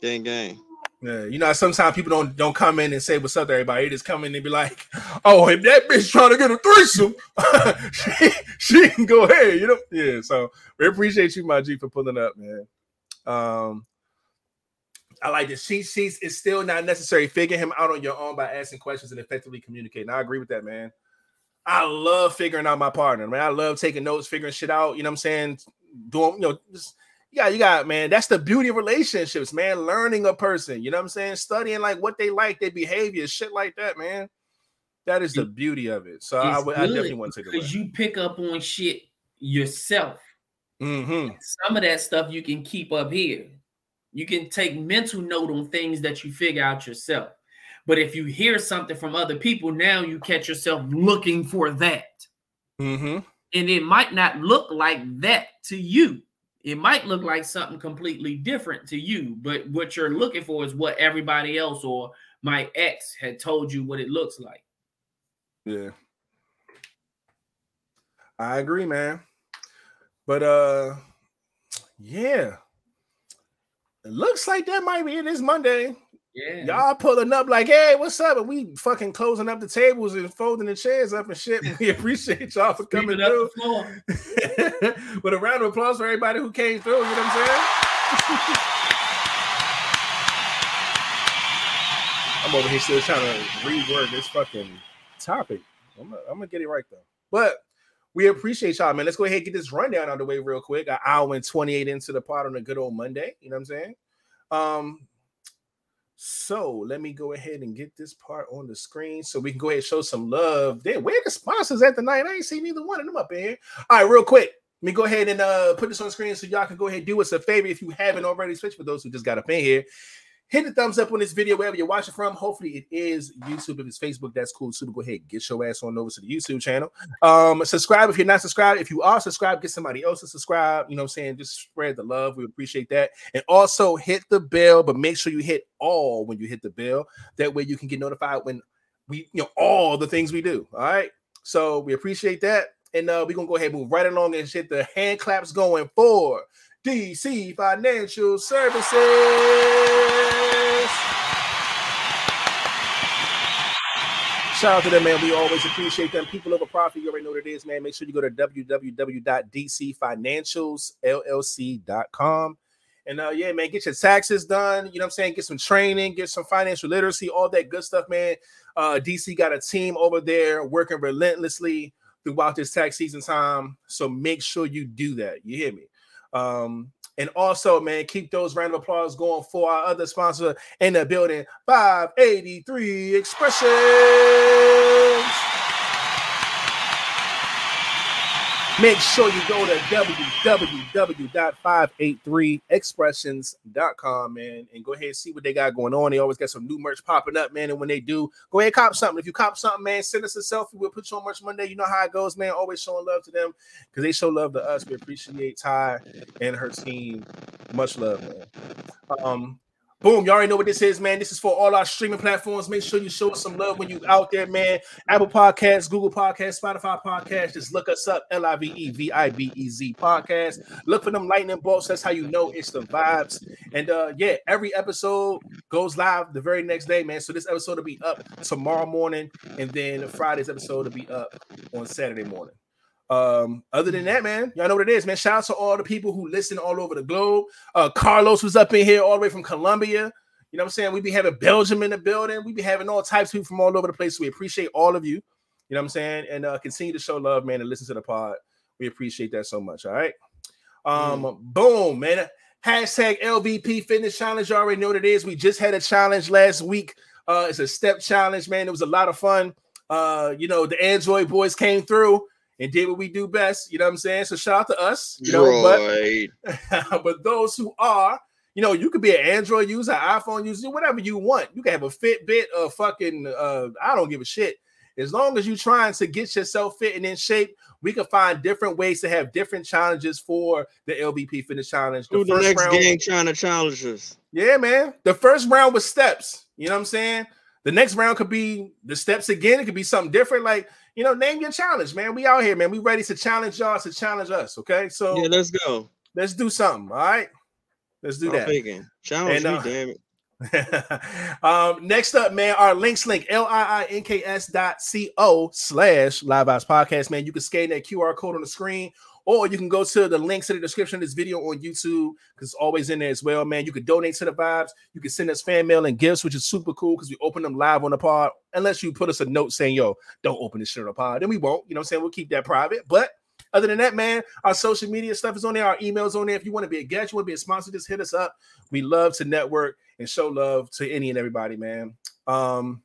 gang gang. Yeah, you know, sometimes people don't don't come in and say what's up to everybody. They just come in and be like, "Oh, if that bitch trying to get a threesome, *laughs* she she can go ahead." You know, yeah. So we appreciate you, my G, for pulling up, man. Um, I like this. She sheets is still not necessary. Figure him out on your own by asking questions and effectively communicating. I agree with that, man. I love figuring out my partner, man. I love taking notes, figuring shit out. You know what I'm saying? Doing, you know, just yeah, you got man. That's the beauty of relationships, man. Learning a person, you know what I'm saying? Studying like what they like, their behavior, shit like that, man. That is the beauty of it. So I, would- I definitely want to take because you pick up on shit yourself. hmm Some of that stuff you can keep up here. You can take mental note on things that you figure out yourself. But if you hear something from other people, now you catch yourself looking for that. hmm And it might not look like that to you. It might look like something completely different to you, but what you're looking for is what everybody else or my ex had told you what it looks like. Yeah. I agree, man. But uh yeah. It looks like that might be it this Monday. Yeah. Y'all pulling up like, hey, what's up? And we fucking closing up the tables and folding the chairs up and shit. *laughs* We appreciate y'all for coming through. *laughs* With a round of applause for everybody who came through. You know what I'm saying? *laughs* I'm over here still trying to reword this fucking topic. I'm gonna, I'm gonna get it right though. But we appreciate y'all, man. Let's go ahead and get this rundown out of the way real quick. An hour and 28 into the pot on a good old Monday. You know what I'm saying? Um, so let me go ahead and get this part on the screen so we can go ahead and show some love. Damn, where the sponsors at tonight? I ain't seen neither one of them up in here. All right, real quick. Let me go ahead and uh put this on screen so y'all can go ahead and do us a favor if you haven't already. Switch for those who just got up in here. Hit the thumbs up on this video wherever you're watching from. Hopefully, it is YouTube. If it's Facebook, that's cool. Super. Go ahead, get your ass on over to the YouTube channel. Um, subscribe if you're not subscribed. If you are subscribed, get somebody else to subscribe. You know what I'm saying? Just spread the love. We appreciate that. And also hit the bell, but make sure you hit all when you hit the bell. That way you can get notified when we, you know, all the things we do. All right. So we appreciate that. And uh, we're gonna go ahead move right along and hit The hand claps going for DC Financial Services. Shout out to them, man. We always appreciate them. People of a profit, you already know what it is, man. Make sure you go to www.dcfinancialsllc.com. And uh, yeah, man, get your taxes done. You know what I'm saying? Get some training, get some financial literacy, all that good stuff, man. Uh, DC got a team over there working relentlessly throughout this tax season time. So make sure you do that. You hear me? Um, and also, man, keep those round of applause going for our other sponsor in the building, 583 Expressions. Make sure you go to www.583expressions.com, man, and go ahead and see what they got going on. They always got some new merch popping up, man. And when they do, go ahead and cop something. If you cop something, man, send us a selfie. We'll put you on Merch Monday. You know how it goes, man. Always showing love to them because they show love to us. We appreciate Ty and her team. Much love, man. Um, boom, you already know what this is, man. This is for all our streaming platforms. Make sure you show us some love when you out there, man. Apple Podcasts, Google Podcasts, Spotify Podcasts. Just look us up, L I V E V I B E Z Podcast. Look for them lightning bolts. That's how you know it's the vibes. And uh, yeah, every episode goes live the very next day, man. So this episode will be up tomorrow morning, and then Friday's episode will be up on Saturday morning. Um, other than that, man, y'all know what it is, man. Shout out to all the people who listen all over the globe. Uh, Carlos was up in here all the way from Colombia. You know what I'm saying? We be having Belgium in the building. We be having all types of people from all over the place. We appreciate all of you. You know what I'm saying? And uh, continue to show love, man, and listen to the pod. We appreciate that so much. All right. Um, boom, man. Hashtag LVP Fitness Challenge. You already know what it is. We just had a challenge last week. Uh, it's a step challenge, man. It was a lot of fun. Uh, you know, the Android boys came through and did what we do best. You know what I'm saying? So shout out to us. You know, but Right. *laughs* but those who are, you know, you could be an Android user, iPhone user, whatever you want. You can have a Fitbit, a fucking, uh, I don't give a shit. As long as you're trying to get yourself fit and in shape, we can find different ways to have different challenges for the LVP Fitness Challenge. Who the first next round- gang trying to challenge us? yeah, man. The first round was steps. You know what I'm saying? The next round could be the steps again. It could be something different. Like, you know, name your challenge, man. We out here, man. We ready to challenge y'all to challenge us. Okay. So Yeah, let's go. let's do something. All right. Let's do I'm that. thinking. Challenge And, me, uh, damn it. *laughs* um, next up, man, our links link L-I-I-N-K-S dot C-O slash live Vibes podcast, man. You can scan that QR code on the screen, or you can go to the links in the description of this video on YouTube because it's always in there as well, man. You can donate to the vibes, you can send us fan mail and gifts, which is super cool because we open them live on the pod. Unless you put us a note saying, yo, don't open this shit on the pod, then we won't. You know what I'm saying? We'll keep that private. But other than that, man, our social media stuff is on there, our emails on there. If you want to be a guest, you want to be a sponsor, just hit us up. We love to network and show love to any and everybody, man. Um,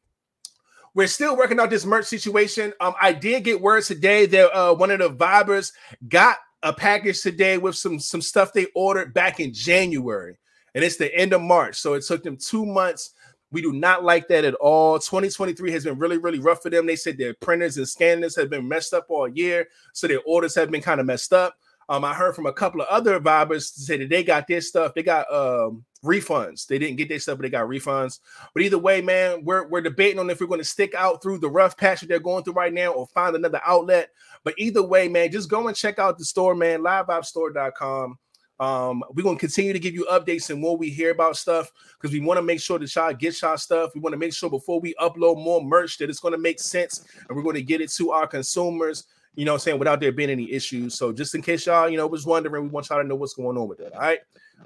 we're still working out this merch situation. Um, I did get word today that uh, one of the vibers got a package today with some some stuff they ordered back in January, and it's the end of March, so it took them two months. We do not like that at all. 2023 has been really, really rough for them. They said their printers and scanners have been messed up all year, so their orders have been kind of messed up. Um, I heard from a couple of other vibers to say that they got their stuff. They got um refunds. They didn't get their stuff, but they got refunds. But either way, man, we're we're debating on if we're going to stick out through the rough patch that they're going through right now or find another outlet. But either way, man, just go and check out the store, man, livevibestore.com. Um, we're gonna continue to give you updates and what we hear about stuff because we want to make sure that y'all get y'all stuff. We want to make sure before we upload more merch that it's gonna make sense and we're gonna get it to our consumers, you know I'm saying, without there being any issues. So just in case y'all, you know, was wondering, we want y'all to know what's going on with that. All right.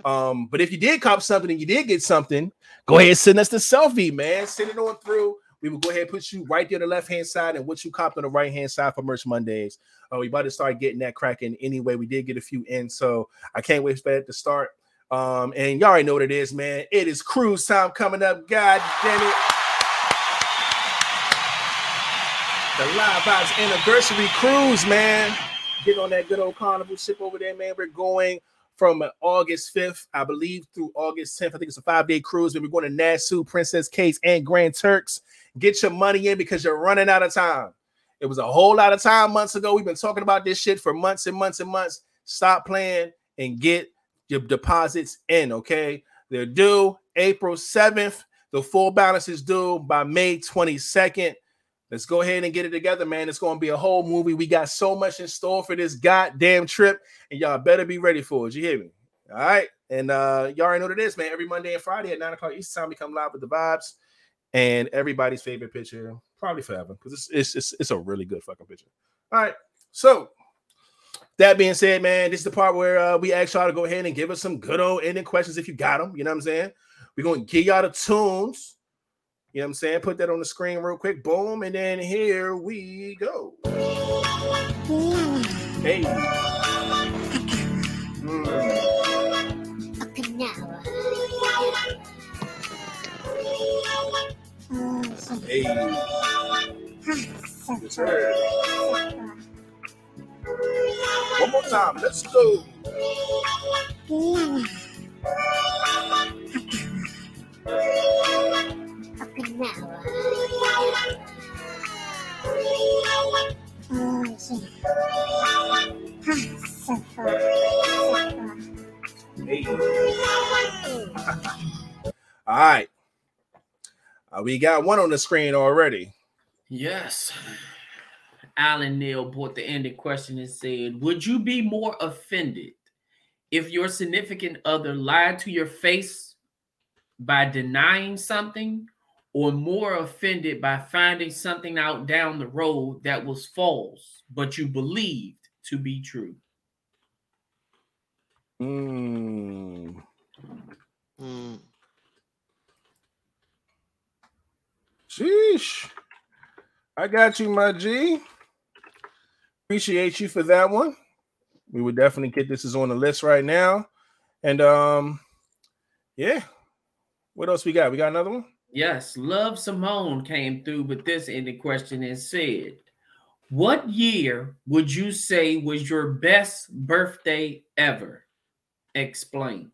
Um, but if you did cop something and you did get something, go ahead and send us the selfie, man. Send it on through. We will go ahead and put you right there on the left hand side and what you copped on the right hand side for Merch Mondays. Uh, we about to start getting that cracking anyway. We did get a few in, so I can't wait for that to start. Um, and y'all already know what it is, man. It is cruise time coming up. God damn it. The Live Vibes anniversary cruise, man. Get on that good old carnival ship over there, man. We're going from August 5th, I believe, through August 10th. I think it's a five day cruise. We're going to Nassau, Princess Cays, and Grand Turks. Get your money in because you're running out of time. It was a whole lot of time months ago. We've been talking about this shit for months and months and months. Stop playing and get your deposits in, okay? They're due April 7th. The full balance is due by May 22nd. Let's go ahead and get it together, man. It's going to be a whole movie. We got so much in store for this goddamn trip, and y'all better be ready for it. You hear me? All right. And uh, y'all already know what it is, man. Every Monday and Friday at 9 o'clock Eastern time, we come live with the vibes and everybody's favorite picture, probably forever, because it's, it's it's it's a really good fucking picture. All right. So that being said, man, this is the part where uh, we ask y'all to go ahead and give us some good old ending questions if you got them. You know what I'm saying? We're gonna give y'all the tunes. You know what I'm saying? Put that on the screen real quick. Boom. And then here we go. Hey. Mm. Hey. One more time. Let's go. Hey. All right. Uh, we got one on the screen already. Yes. Alan Neal brought the ending question and said, Would you be more offended if your significant other lied to your face by denying something, or more offended by finding something out down the road that was false, but you believed to be true? Mm. Mm. Sheesh. I got you, my G. Appreciate you for that one. We would definitely get this is on the list right now. And um, yeah. What else we got? We got another one? Yes, Love Simone came through with this ending question and said, What year would you say was your best birthday ever? Explain.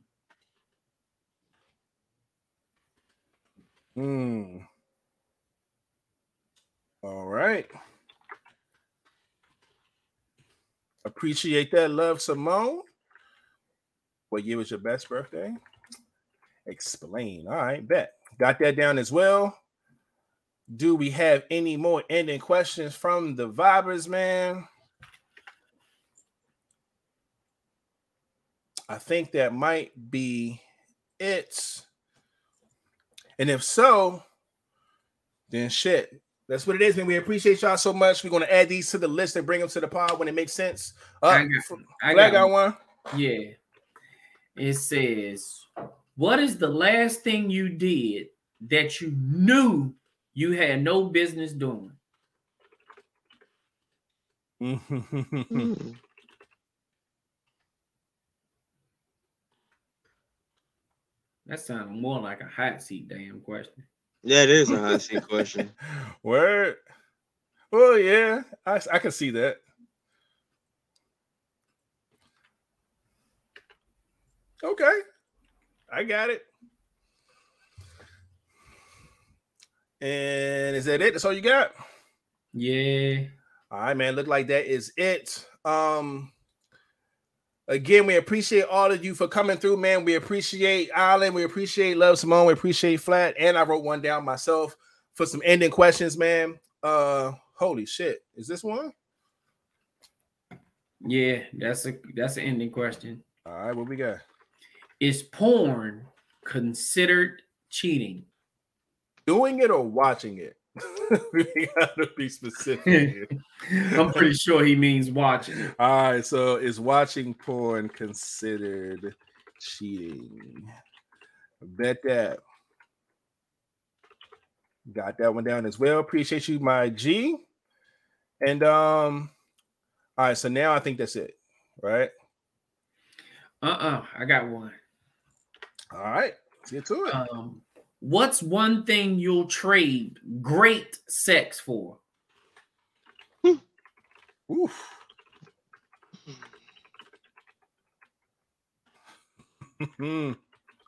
Hmm. All right. Appreciate that, love, Simone. What year was your best birthday? Explain. All right, bet. Got that down as well. Do we have any more ending questions from the Vibers, man? I think that might be it. And if so, then shit. That's what it is, man. We appreciate y'all so much. We're gonna add these to the list and bring them to the pod when it makes sense. Uh, I got- I got got one. Yeah. It says, What is the last thing you did that you knew you had no business doing? Hmm. *laughs* That sounds more like a hot seat damn question. Yeah, it is a hot *laughs* seat question. Word. Oh yeah, I I can see that. Okay, I got it. And is that it? That's all you got? Yeah. All right, man. Look like that is it. Um again, we appreciate all of you for coming through, man. We appreciate Island, we appreciate Love Simone, we appreciate Flat, and I wrote one down myself for some ending questions, man. Uh holy shit. Is this one? Yeah, that's a that's an ending question. All right, what we got? Is porn considered cheating? Doing it or watching it? *laughs* we gotta be specific. *laughs* I'm pretty sure he means watching it. All right, so is watching porn considered cheating? Bet that. Got that one down as well. Appreciate you, my G. And um, all right, so now I think that's it, right? Uh-uh. I got one. All right, let's get to it. Um, what's one thing you'll trade great sex for? Oof. *laughs*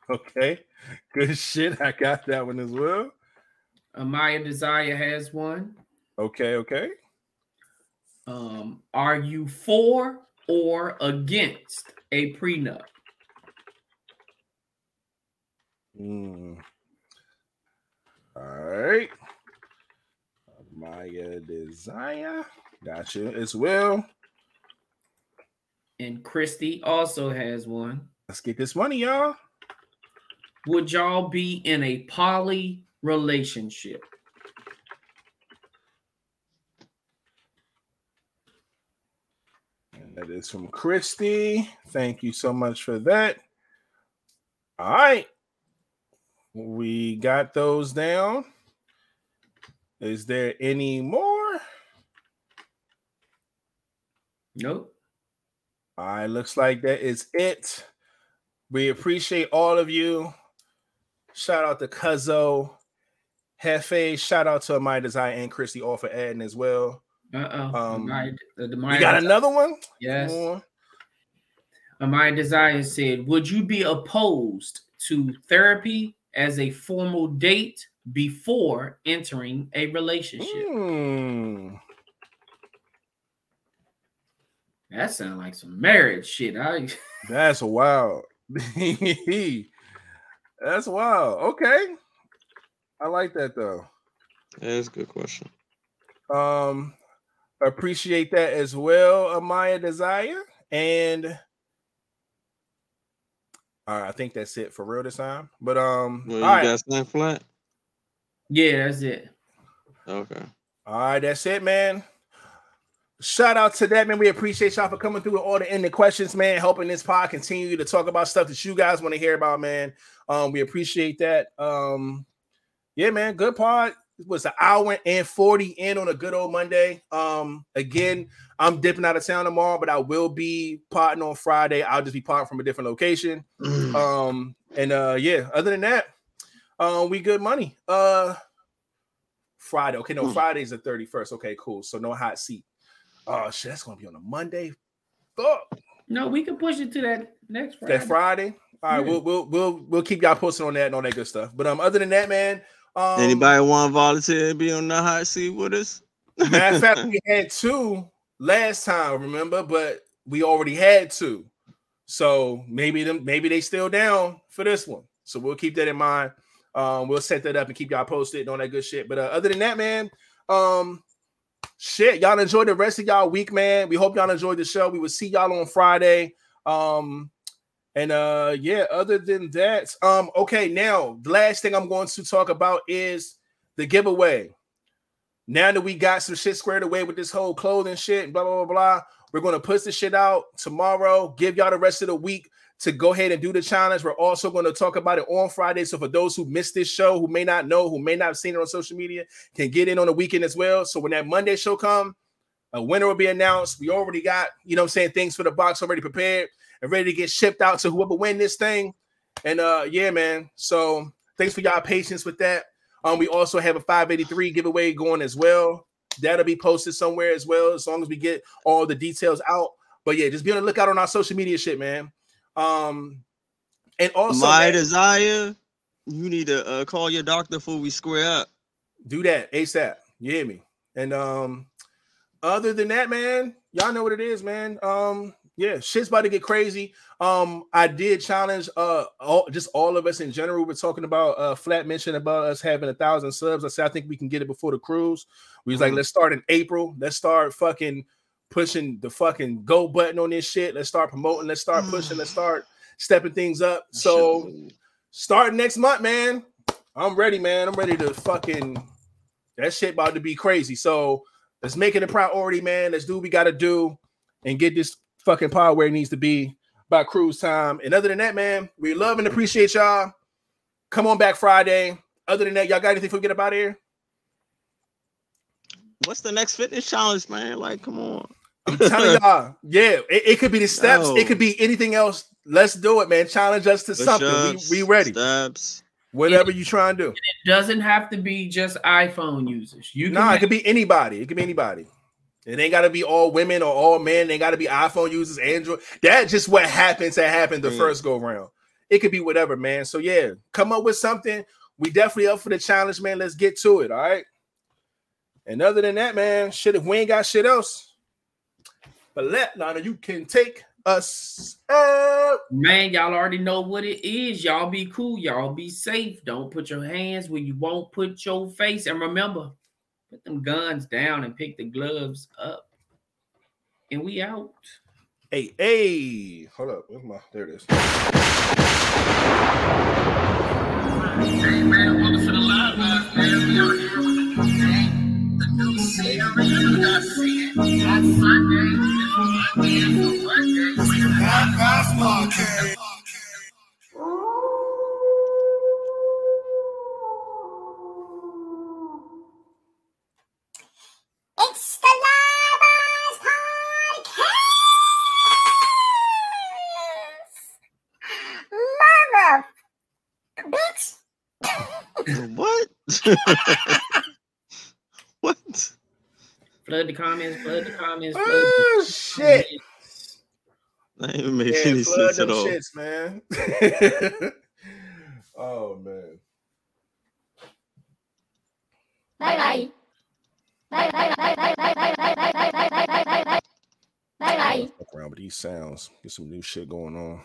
okay, good shit. I got that one as well. Amaya Desire has one. Okay, okay. Um, are you for or against a prenup? Hmm. All right. Maya Desire. Gotcha as well. And Christy also has one. Let's get this money, y'all. Would y'all be in a poly relationship? And that is from Christy. Thank you so much for that. All right. We got those down. Is there any more? Nope. All right, looks like that is it. We appreciate all of you. Shout out to Cuzzo, Hefe. Shout out to My Desire and Christy, all for adding as well. Um, Amaya, the, the You got another one? Yes. Amaya Desire said, Would you be opposed to therapy as a formal date before entering a relationship? Hmm. That sounds like some marriage shit. I *laughs* That's wild. *laughs* That's wild. Okay. I like that though. That's a good question. Um appreciate that as well, Amaya Desire. And all right, I think that's it for real this time. But um Well, you right, got something flat? yeah, that's it. Okay. all right, that's it, man. Shout out to that, man. We appreciate y'all for coming through with all the ending questions, man. Helping this pod continue to talk about stuff that you guys want to hear about, man. Um, we appreciate that. Um, yeah, man, good pod. It was an hour and 40 in on a good old Monday. Um, again, I'm dipping out of town tomorrow, but I will be potting on Friday. I'll just be potting from a different location. Mm. Um, and uh, yeah, other than that, um, we good money. Uh, Friday. Okay, no, Hmm. Friday's the 31st. Okay, cool. So no hot seat. Oh shit, that's gonna be on a Monday. Fuck No, we can push it to that next Friday. that Friday. All right, Yeah. we'll we'll we'll we'll keep y'all posted on that and all that good stuff. But um, other than that, man, um, Anybody want to volunteer to be on the hot seat with us? Matter of fact, we *laughs* had two last time, remember, but we already had two. So maybe them, maybe they still down for this one. So we'll keep that in mind. Um, we'll set that up and keep y'all posted and all that good shit. But uh, other than that, man, um, shit, y'all enjoy the rest of y'all week, man. We hope y'all enjoyed the show. We will see y'all on Friday. Um, and uh, yeah, other than that, um, okay, now the last thing I'm going to talk about is the giveaway now that we got some shit squared away with this whole clothing shit, blah blah blah blah, we're gonna push the shit out tomorrow. Give y'all the rest of the week to go ahead and do the challenge. We're also going to talk about it on Friday. So for those who missed this show, who may not know, who may not have seen it on social media, can get in on the weekend as well. So when that Monday show come, a winner will be announced. We already got, you know, I'm saying things for the box already prepared and ready to get shipped out to whoever win this thing. And uh, yeah, man. So thanks for y'all patience with that. Um, we also have a 583 giveaway going as well. That'll be posted somewhere as well, as long as we get all the details out. But yeah, just be on the lookout on our social media shit, man. Um, and also My man, desire, you need to uh, call your doctor before we square up. do that ASAP. You hear me? And um, other than that, man, y'all know what it is, man. Um, yeah, shit's about to get crazy. Um, I did challenge uh all just all of us in general. We're talking about uh flat mention about us having a thousand subs. I said I think we can get it before the cruise. We was like, Mhm. let's start in April. Let's start fucking pushing the fucking go button on this shit. Let's start promoting. Let's start pushing. Let's start stepping things up. So start next month, man. I'm ready, man. I'm ready to fucking that shit about to be crazy. So let's make it a priority, man. Let's do what we gotta do and get this fucking pod where it needs to be by cruise time. And other than that, man, we love and appreciate y'all. Come on back Friday. Other than that, y'all got anything for get up out of here? What's the next fitness challenge, man? Like, come on. I'm telling *laughs* y'all, yeah, it, it could be the steps, No. it could be anything else. Let's do it, man. Challenge us to something. Push-ups, We, we ready. Steps. Whatever you try and do. It doesn't have to be just iPhone users. You can Nah, it could be anybody. It could be anybody. It ain't gotta be all women or all men. They gotta be iPhone users, Android. That's just what happens that happened the Mm. first go round. It could be whatever, man. So yeah, come up with something. We definitely up for the challenge, man. Let's get to it. All right. And other than that, man, shit. If we ain't got shit else, but let Lana, you can take us out. Man, y'all already know what it is. Y'all be cool. Y'all be safe. Don't put your hands where you won't put your face. And remember, put them guns down and pick the gloves up. And we out. Hey, hey, hold up. Where's my? There it is. Hey man, welcome to the live house, man. We out here with the new game, the new scenery. You guys see it on Sunday. It's Monday, it's Monday. We have basketball What? what? Flood the comments, flood the comments, flood Oh the shit. comments. That didn't make Yeah, any flood sense at all. shits, man. oh man. Bye bye. Bye bye bye bye bye bye bye bye bye bye bye bye bye bye bye. Fuck around with these sounds. Get some new shit going on.